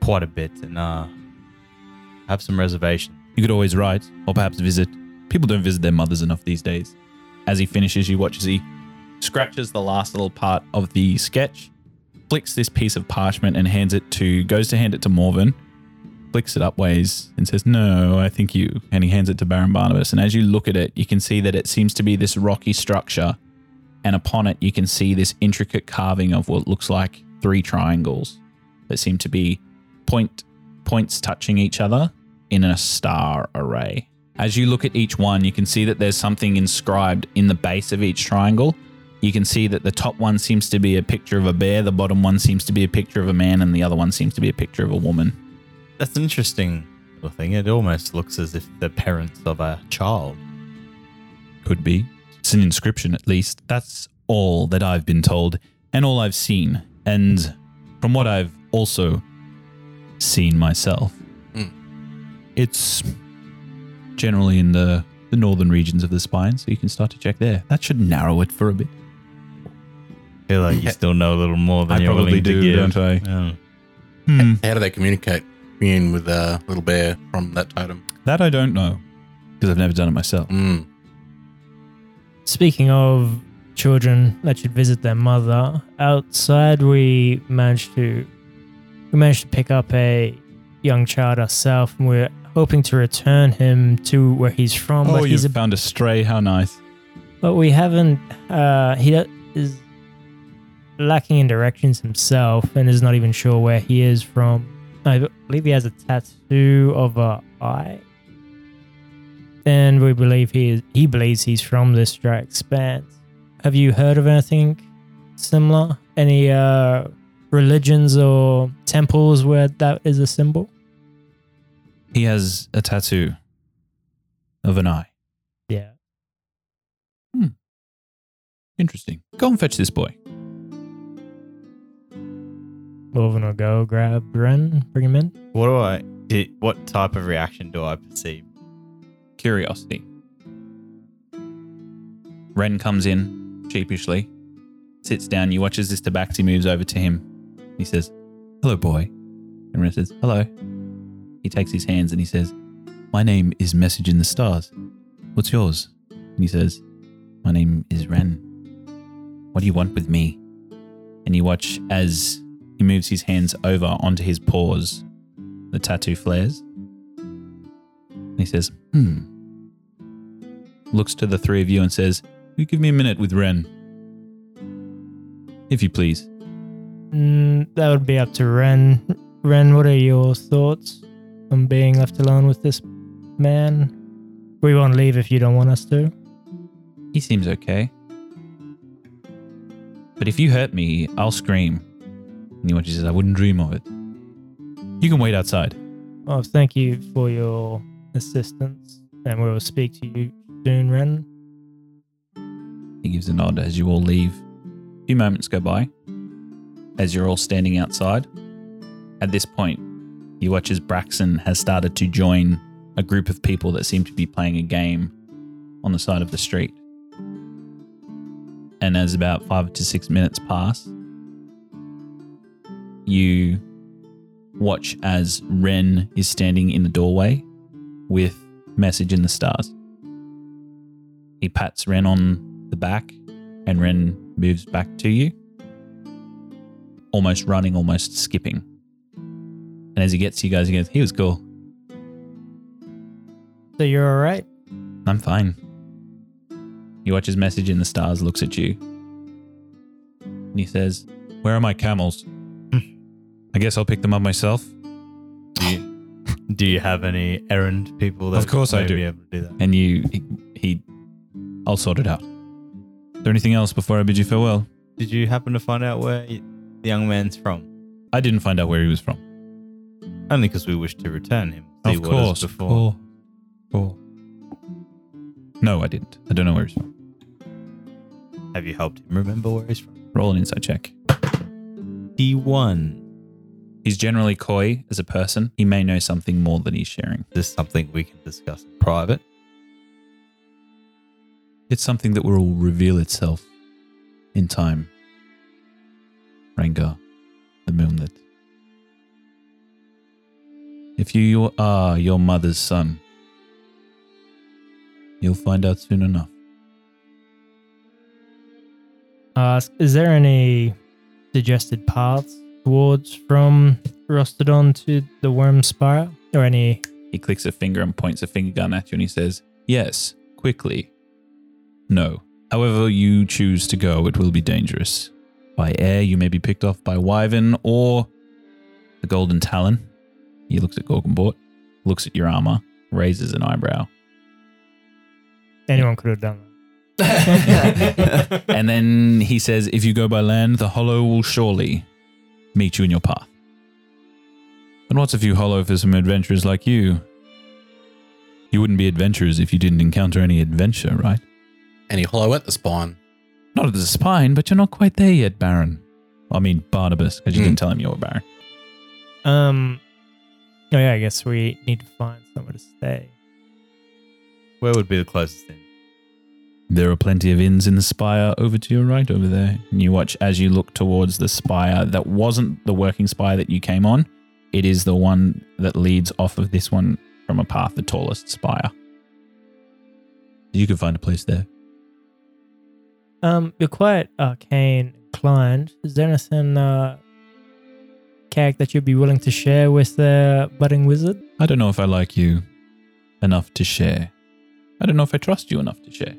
quite a bit, and uh, have some reservations. You could always write, or perhaps visit. People don't visit their mothers enough these days. As he finishes, you watch as he scratches the last little part of the sketch, flicks this piece of parchment and hands it to, goes to hand it to Morven, flicks it upways and says, No, I think you. And he hands it to Baron Barnabas. And as you look at it, you can see that it seems to be this rocky structure. And upon it, you can see this intricate carving of what looks like three triangles that seem to be point points touching each other in a star array. As you look at each one, you can see that there's something inscribed in the base of each triangle. You can see that the top one seems to be a picture of a bear, the bottom one seems to be a picture of a man, and the other one seems to be a picture of a woman. That's an interesting little thing. It almost looks as if the parents of a child. Could be. It's an inscription, at least. That's all that I've been told and all I've seen. And from what I've also seen myself. It's generally in the, the northern regions of the spine, so you can start to check there. That should narrow it for a bit. I feel like you still know a little more than I you're probably willing do, to give. don't I? Yeah. Hmm. How do they communicate commune with uh, Little Bear from that totem? That I don't know because I've never done it myself. Mm. Speaking of children that should visit their mother, outside we managed to we managed to pick up a young child ourselves, and we're hoping to return him to where he's from. Oh, but you he's a, found a stray. How nice. but we haven't. Uh, he is lacking in directions himself, and is not even sure where he is from. I believe he has a tattoo of a eye. And we believe he is, he believes he's from this dry expanse. Have you heard of anything similar? Any uh, religions or temples where that is a symbol? He has a tattoo of an eye. Yeah. Hmm. Interesting. Go and fetch this boy. Morven will go grab Ren, bring him in. What do I? Did, what type of reaction do I perceive? Curiosity. Ren comes in, sheepishly, sits down. You watch as this tabaxi moves over to him. He says, Hello, boy. And Ren says, Hello. He takes his hands and he says, My name is Message in the Stars. What's yours? And he says, My name is Ren. What do you want with me? And you watch as he moves his hands over onto his paws. The tattoo flares. And he says, Hmm. Looks to the three of you and says, You give me a minute with Ren. If you please. Mm, that would be up to Ren. Ren, what are your thoughts being left alone with this man? We won't leave if you don't want us to. He seems okay. But if you hurt me, I'll scream. And he says, I wouldn't dream of it. You can wait outside. Well, thank you for your assistance, and we will speak to you soon, Ren. He gives a nod as you all leave. A few moments go by as you're all standing outside. At this point, you watch as Braxton has started to join a group of people that seem to be playing a game on the side of the street. And as about five to six minutes pass, you watch as Ren is standing in the doorway with message in the stars. He pats Ren on the back, and Ren moves back to you, almost running, almost skipping. And as he gets to you guys, he goes, He was cool. So you're all right? I'm fine. You watch his message in the stars, looks at you, and he says, Where are my camels? I guess I'll pick them up myself. Do you, do you have any errand people that Of course I may do. be able to do that? And you, he, he, I'll sort it out. Is there anything else before I bid you farewell? Did you happen to find out where y- the young man's from? I didn't find out where he was from. Only because we wish to return him. Of course, before. Cool. No, I didn't. I don't know where he's from. Have you helped him remember where he's from? Roll an insight check. D1. He's generally coy as a person. He may know something more than he's sharing. This is something we can discuss in private? It's something that will reveal itself in time. Rengar, the moonlit. If you are ah, your mother's son, you'll find out soon enough. Ask, is there any suggested paths towards from Rostodon to the Worm Spire? Or any He clicks a finger and points a finger gun at you and he says, Yes, quickly. No. However you choose to go, it will be dangerous. By air, you may be picked off by Wyvern or the Golden Talon. He looks at Gorgonbort, looks at your armor, raises an eyebrow. anyone could have done that. And then he says, If you go by land, the Hollow will surely meet you in your path. And what's a few Hollow for some adventurers like you? You wouldn't be adventurers if you didn't encounter any adventure, right? Any hollow at the spine. Not at the spine, but you're not quite there yet, Baron. I mean, Barnabas, because you Hmm. didn't tell him you were Baron. Um. Oh yeah, I guess we need to find somewhere to stay. Where would be the closest inn? There are plenty of inns in the spire over to your right over there. And you watch as you look towards the spire that wasn't the working spire that you came on. It is the one that leads off of this one from a path, the tallest spire. You could find a place there. Um, you're quite arcane inclined. Is there anything, uh, Kag, that you'd be willing to share with the budding wizard? I don't know if I like you enough to share. I don't know if I trust you enough to share.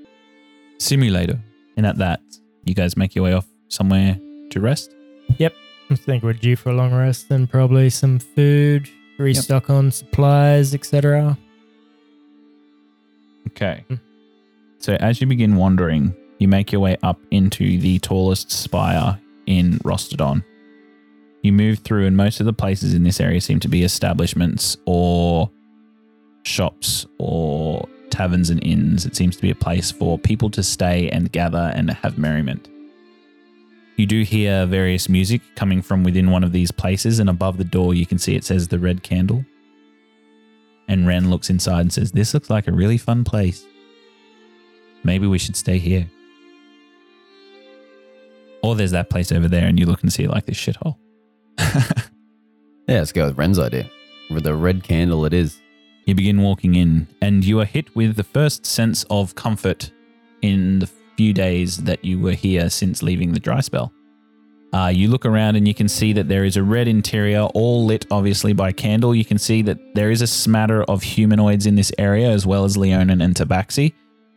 Later. And at that, you guys make your way off somewhere to rest. Yep. I think we're due for a long rest and probably some food, restock on supplies, etc. Okay. Hmm. So as you begin wandering, you make your way up into the tallest spire in Rostodon. You move through, and most of the places in this area seem to be establishments or shops or taverns and inns. It seems to be a place for people to stay and gather and have merriment. You do hear various music coming from within one of these places, and above the door, you can see it says the Red Candle. And Ren looks inside and says, This looks like a really fun place. Maybe we should stay here. Or there's that place over there, and you look and see like this shithole. Yeah, let's go with Ren's idea. With the red candle, it is. You begin walking in, and you are hit with the first sense of comfort in the few days that you were here since leaving the dry spell. Uh, you look around and you can see that there is a red interior, all lit obviously by candle. You can see that there is a smatter of humanoids in this area, as well as Leonin and Tabaxi.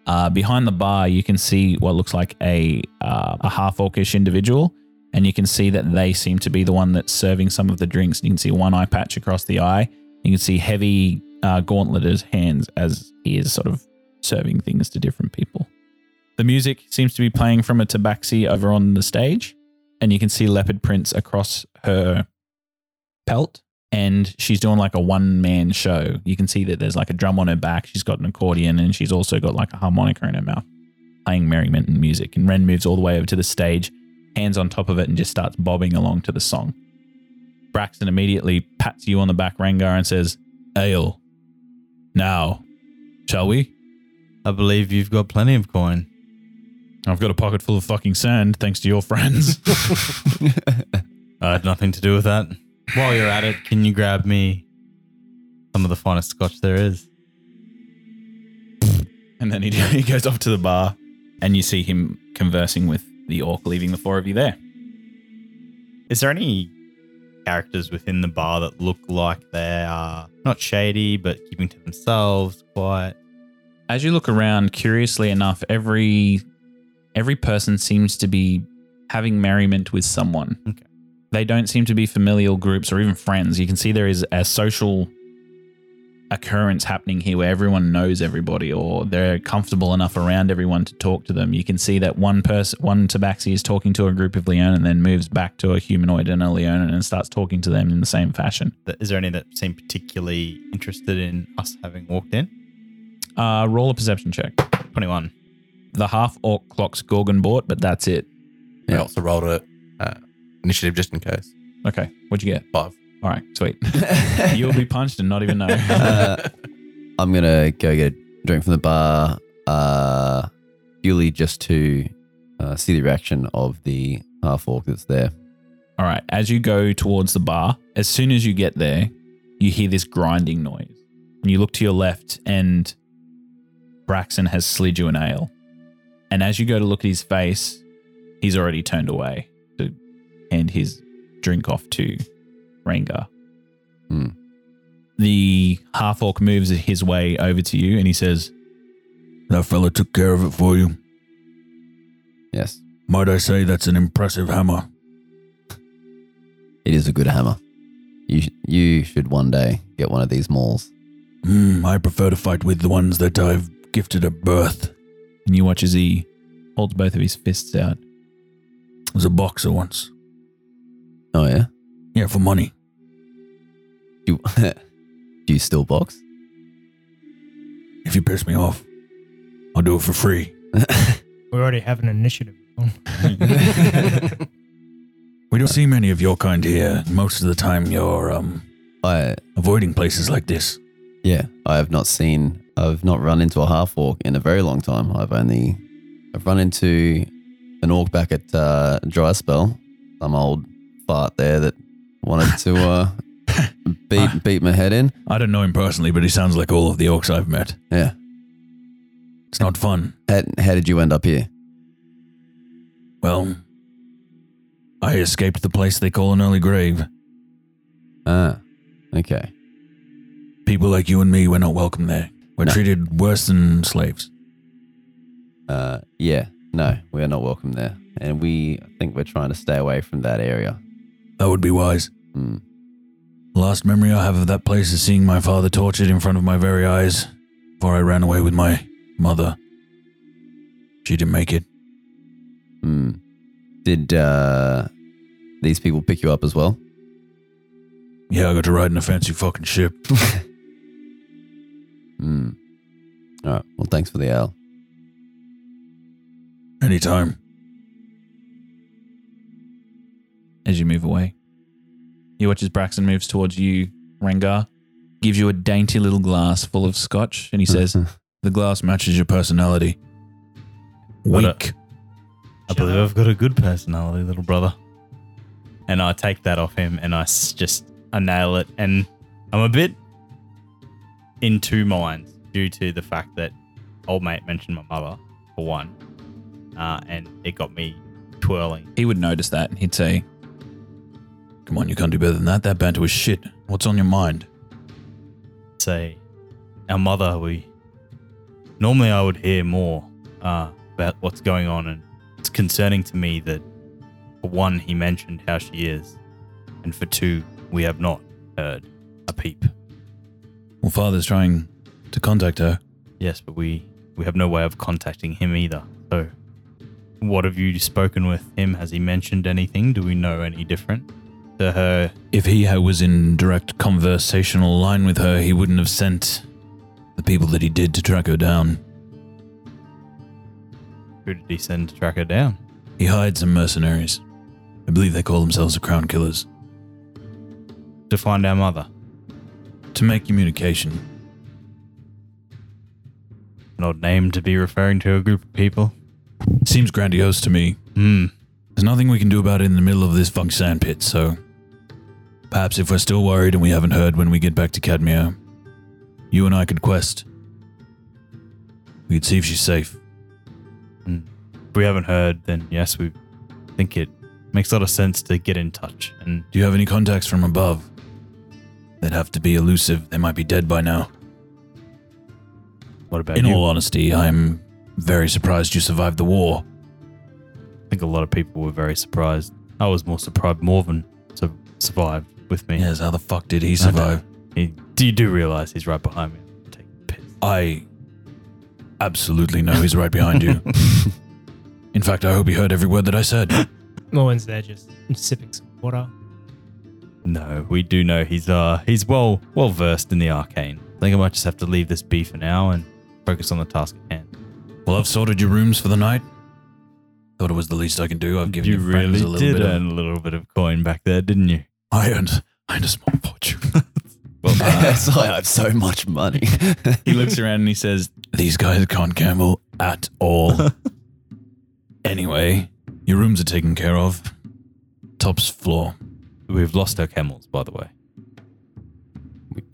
Uh, behind the bar, you can see what looks like a uh, a half orcish individual, and you can see that they seem to be the one that's serving some of the drinks. You can see one eye patch across the eye. You can see heavy uh, gauntleted hands as he is sort of serving things to different people. The music seems to be playing from a tabaxi over on the stage, and you can see leopard prints across her pelt. And she's doing like a one man show. You can see that there's like a drum on her back. She's got an accordion, and she's also got like a harmonica in her mouth, playing merriment and music. And Ren moves all the way over to the stage, hands on top of it, and just starts bobbing along to the song. Braxton immediately pats you on the back, Rengar, and says, Ale. Now, shall we? I believe you've got plenty of coin. I've got a pocket full of fucking sand, thanks to your friends. I had nothing to do with that. While you're at it, can you grab me some of the finest scotch there is? and then he, he goes off to the bar, and you see him conversing with the orc, leaving the four of you there. Is there any characters within the bar that look like they are not shady, but keeping to themselves, quiet? As you look around, curiously enough, every every person seems to be having merriment with someone. Okay. They don't seem to be familial groups or even friends. You can see there is a social occurrence happening here where everyone knows everybody or they're comfortable enough around everyone to talk to them. You can see that one person, one tabaxi is talking to a group of Leonin then moves back to a humanoid and a Leonin and starts talking to them in the same fashion. Is there any that seem particularly interested in us having walked in? Uh, roll a perception check. 21. The half orc clocks Gorgonbort, but that's it. Yeah, I also rolled a uh, initiative just in case. Okay, what'd you get? Five. All right, sweet. You'll be punched and not even know. Uh, I'm gonna go get a drink from the bar, uh, purely just to uh, see the reaction of the half orc that's there. All right, as you go towards the bar, as soon as you get there, you hear this grinding noise. And you look to your left, and Braxton has slid you an ale. And as you go to look at his face, he's already turned away to hand his drink off to Rengar. Hmm. The half orc moves his way over to you and he says, That fella took care of it for you. Yes, Might I say that's an impressive hammer? it is a good hammer. You sh- you should one day get one of these mauls. Hmm, I prefer to fight with the ones that I've gifted at birth. and you watch as he holds both of his fists out. I was a boxer once. Oh yeah. Yeah, for money. Do you, do you still box? If you piss me off, I'll do it for free. We already have an initiative. We don't see many of your kind here. Most of the time, you're um I avoiding places like this. yeah. I have not seen. I've not run into a half orc in a very long time. I've only I've run into an orc back at uh, Dry Spell. Some old fart there that wanted to uh, beat beat my head in. I don't know him personally, but he sounds like all of the orcs I've met. Yeah. It's not fun. How, how did you end up here? Well, I escaped the place they call an early grave. Ah, okay. People like you and me were not welcome there. We're No. treated worse than slaves. Uh, yeah. No, we are not welcome there, and we I think we're trying to stay away from that area. That would be wise. Hmm. Last memory I have of that place is seeing my father tortured in front of my very eyes before I ran away with my mother. She didn't make it. Hmm. Did uh, these people pick you up as well? Yeah, I got to ride in a fancy fucking ship. Hmm. All right. Well, thanks for the ale. Anytime. as you move away. You watch as Braxton moves towards you, Rengar, gives you a dainty little glass full of scotch, and he says, The glass matches your personality. What a- Weak. I believe I've got a good personality, little brother. And I take that off him and I s- just I nail it. And I'm a bit in two minds due to the fact that old mate mentioned my mother for one, uh, and it got me twirling. He would notice that and he'd say, Come on, you can't do better than that. That banter was shit. What's on your mind? Say, our mother. We normally I would hear more uh, about what's going on, and it's concerning to me that for one he mentioned how she is, and for two we have not heard a peep. Well, father's trying to contact her. Yes, but we we have no way of contacting him either. So, what have you spoken with him? Has he mentioned anything? Do we know any different to her? If he was in direct conversational line with her, he wouldn't have sent the people that he did to track her down. Who did he send to track her down? He hired some mercenaries. I believe they call themselves the Crown Killers. To find our mother. To make communication. An odd name to be referring to a group of people. Seems grandiose to me. Hmm. There's nothing we can do about it in the middle of this funk sand pit, so perhaps if we're still worried and we haven't heard when we get back to Cadmia, you and I could quest. We could see if she's safe. Hmm. If we haven't heard, then yes, we think it makes a lot of sense to get in touch. And Do you have any contacts from above? They'd have to be elusive. They might be dead by now. what about you? In you? all honesty, I'm very surprised you survived the war. I think a lot of people were very surprised. I was more surprised Morven su- survived with me. Yes, how the fuck did he survive? He, do you do realize he's right behind me? Taking a piss. I absolutely know he's right behind you. In fact, I hope he heard every word that I said. Morven's there just sipping some water. No, we do know he's uh he's well well versed in the arcane. I think I might just have to leave this bee for now and focus on the task at hand. Well, I've sorted your rooms for the night. Thought it was the least I can do. I've given you your friends really a little did bit of. earn a little bit of coin back there, didn't you? I earned, I earned a small fortune. Well, Yes, I have so much money. he looks around and he says, These guys can't gamble at all. anyway, your rooms are taken care of. Top's floor. we've lost our camels, by the way.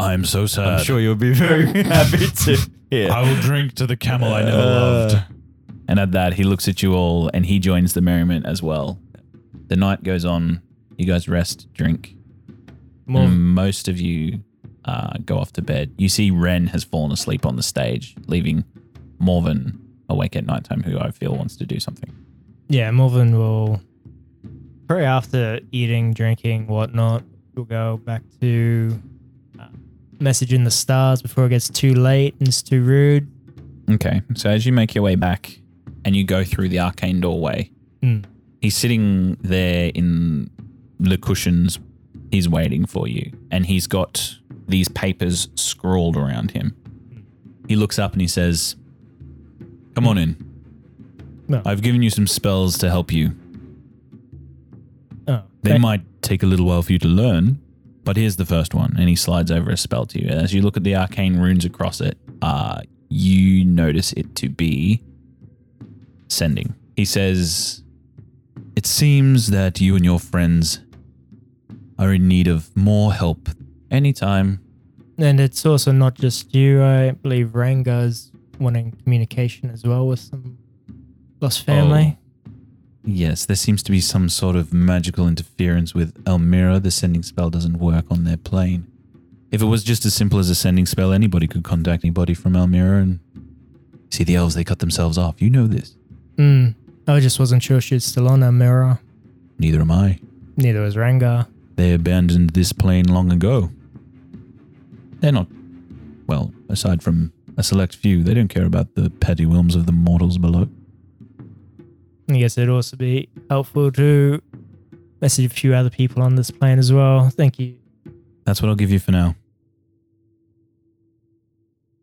I'm so sad. I'm sure you'll be very happy to hear. I will drink to the camel I never Uh, loved. and at that, he looks at you all and he joins the merriment as well. The night goes on. You guys rest, drink. Most of you uh, go off to bed. You see Ren has fallen asleep on the stage, leaving Morven awake at nighttime, who I feel wants to do something. yeah, Morven will probably after eating, drinking, whatnot, we'll go back to uh, message in the stars before it gets too late and it's too rude. Okay, so as you make your way back and you go through the arcane doorway, Hmm. he's sitting there in the cushions. He's waiting for you, and he's got these papers scrawled around him. He looks up and he says, Come on in. No. I've given you some spells to help you. Oh, They might take a little while for you to learn, but here's the first one. And he slides over a spell to you. As you look at the arcane runes across it, uh, you notice it to be sending. He says, It seems that you and your friends are in need of more help anytime. And it's also not just you. I believe Rengar's wanting communication as well with some lost family. Yes, there seems to be some sort of magical interference with Elmira. The sending spell doesn't work on their plane. If it was just as simple as a sending spell, anybody could contact anybody from Elmira and see the elves, they cut themselves off. You know this. Hmm. I just wasn't sure she's still on Elmira. Neither am I. Neither was Ranga. They abandoned this plane long ago. They're not, well, aside from a select few, they don't care about the petty whims of the mortals below. I guess it'd also be helpful to message a few other people on this plane as well. Thank you. That's what I'll give you for now.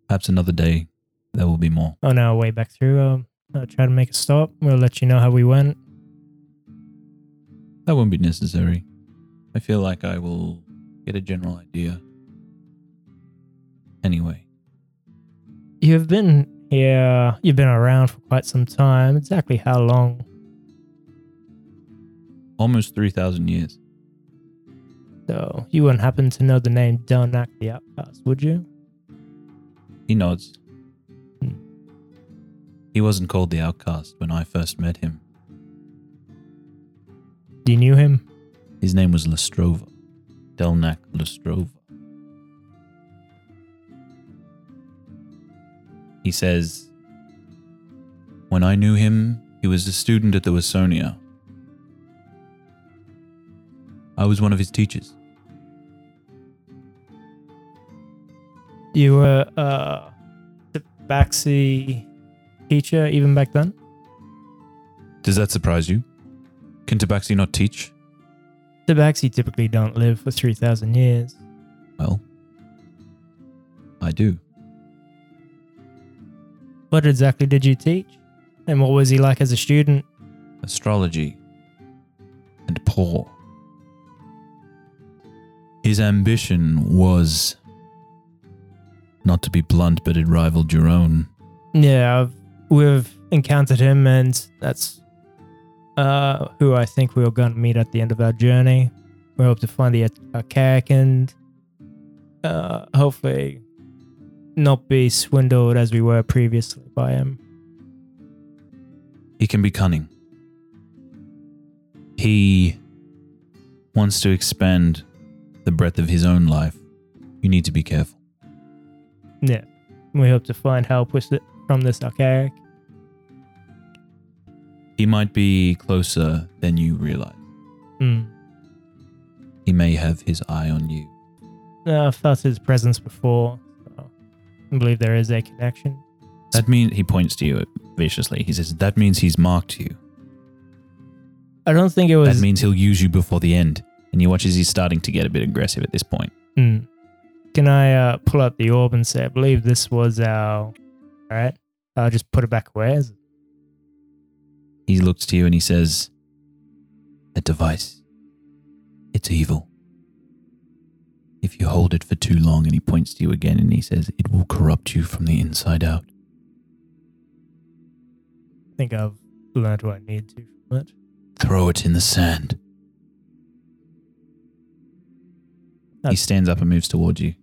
Perhaps another day there will be more. On our way back through, um, I'll try to make a stop. We'll let you know how we went. That won't be necessary. I feel like I will get a general idea. Anyway, You've been here, you've been around for quite some time. Exactly how long Almost 3,000 years. So you wouldn't happen to know the name Delnak the Outcast, would you? He nods. Hmm. He wasn't called the outcast when I first met him. You knew him? His name was Lestrova. Delnak Lestrova. He says, When I knew him, he was a student at the Wasonia. I was one of his teachers. You were uh, a Tabaxi teacher even back then? Does that surprise you? Can Tabaxi not teach? Tabaxi typically don't live for 3,000 years. Well, I do. What exactly did you teach? And what was he like as a student? astrology, and poor. His ambition was, not to be blunt, but it rivaled your own. Yeah, I've, we've encountered him, and that's uh, who I think we are going to meet at the end of our journey. We hope to find the Archaic and uh, hopefully not be swindled as we were previously by him. He can be cunning. He wants to expand the breadth of his own life. You need to be careful. Yeah, we hope to find help with it from this Archaic. He might be closer than you realize. Hmm. He may have his eye on you. Uh, I've felt his presence before, so I believe there is a connection. That means he points to you viciously. He says, That means he's marked you. I don't think it was. That means he'll use you before the end. And you watch as he's starting to get a bit aggressive at this point. Hmm. Can I uh, pull out the orb and say, I believe this was our. All right. I'll just put it back away. Is- He looks to you and he says, A device. It's evil. If you hold it for too long, and he points to you again and he says, It will corrupt you from the inside out. I think I've learned what I need to from it. Throw it in the sand. He stands up and moves towards you.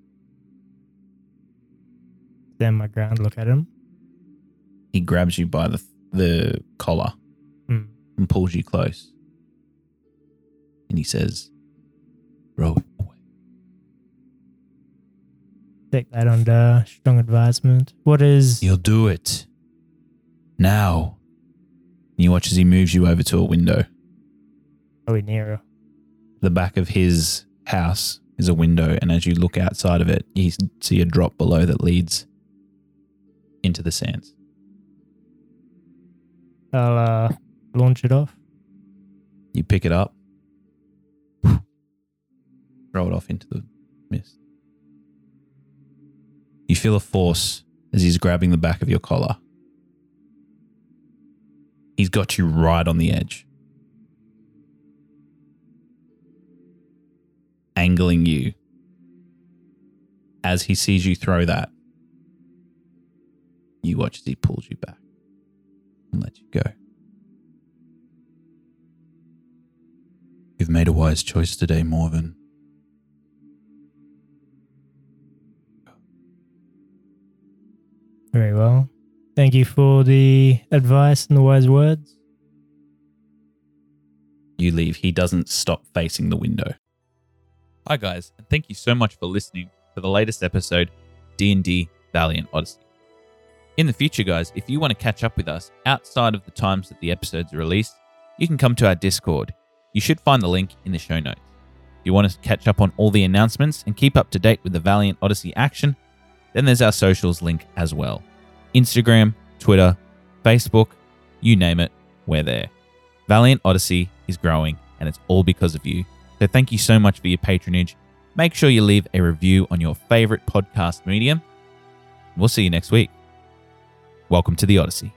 Stand my ground, look at him. He grabs you by the, the collar. And pulls you close. And he says, Throw it away. Take that under strong advisement. What is. You'll do it. Now. And you watch as he moves you over to a window. Are we near? The back of his house is a window, and as you look outside of it, you see a drop below that leads into the sands. I'll uh, launch it off. You pick it up, throw it off into the mist. You feel a force as he's grabbing the back of your collar. He's got you right on the edge, angling you. As he sees you throw that, you watch as he pulls you back and lets you go. You've made a wise choice today, Morven. Very well. Thank you for the advice and the wise words. You leave. He doesn't stop facing the window. Hi guys, and thank you so much for listening to the latest episode D&D Valiant Odyssey. In the future guys, if you want to catch up with us outside of the times that the episodes are released, you can come to our Discord. You should find the link in the show notes. If you want to catch up on all the announcements and keep up to date with the Valiant Odyssey action, then there's our socials link as well. Instagram, Twitter, Facebook, you name it, we're there. Valiant Odyssey is growing, and it's all because of you. So thank you so much for your patronage. Make sure you leave a review on your favorite podcast medium. We'll see you next week. Welcome to the Odyssey.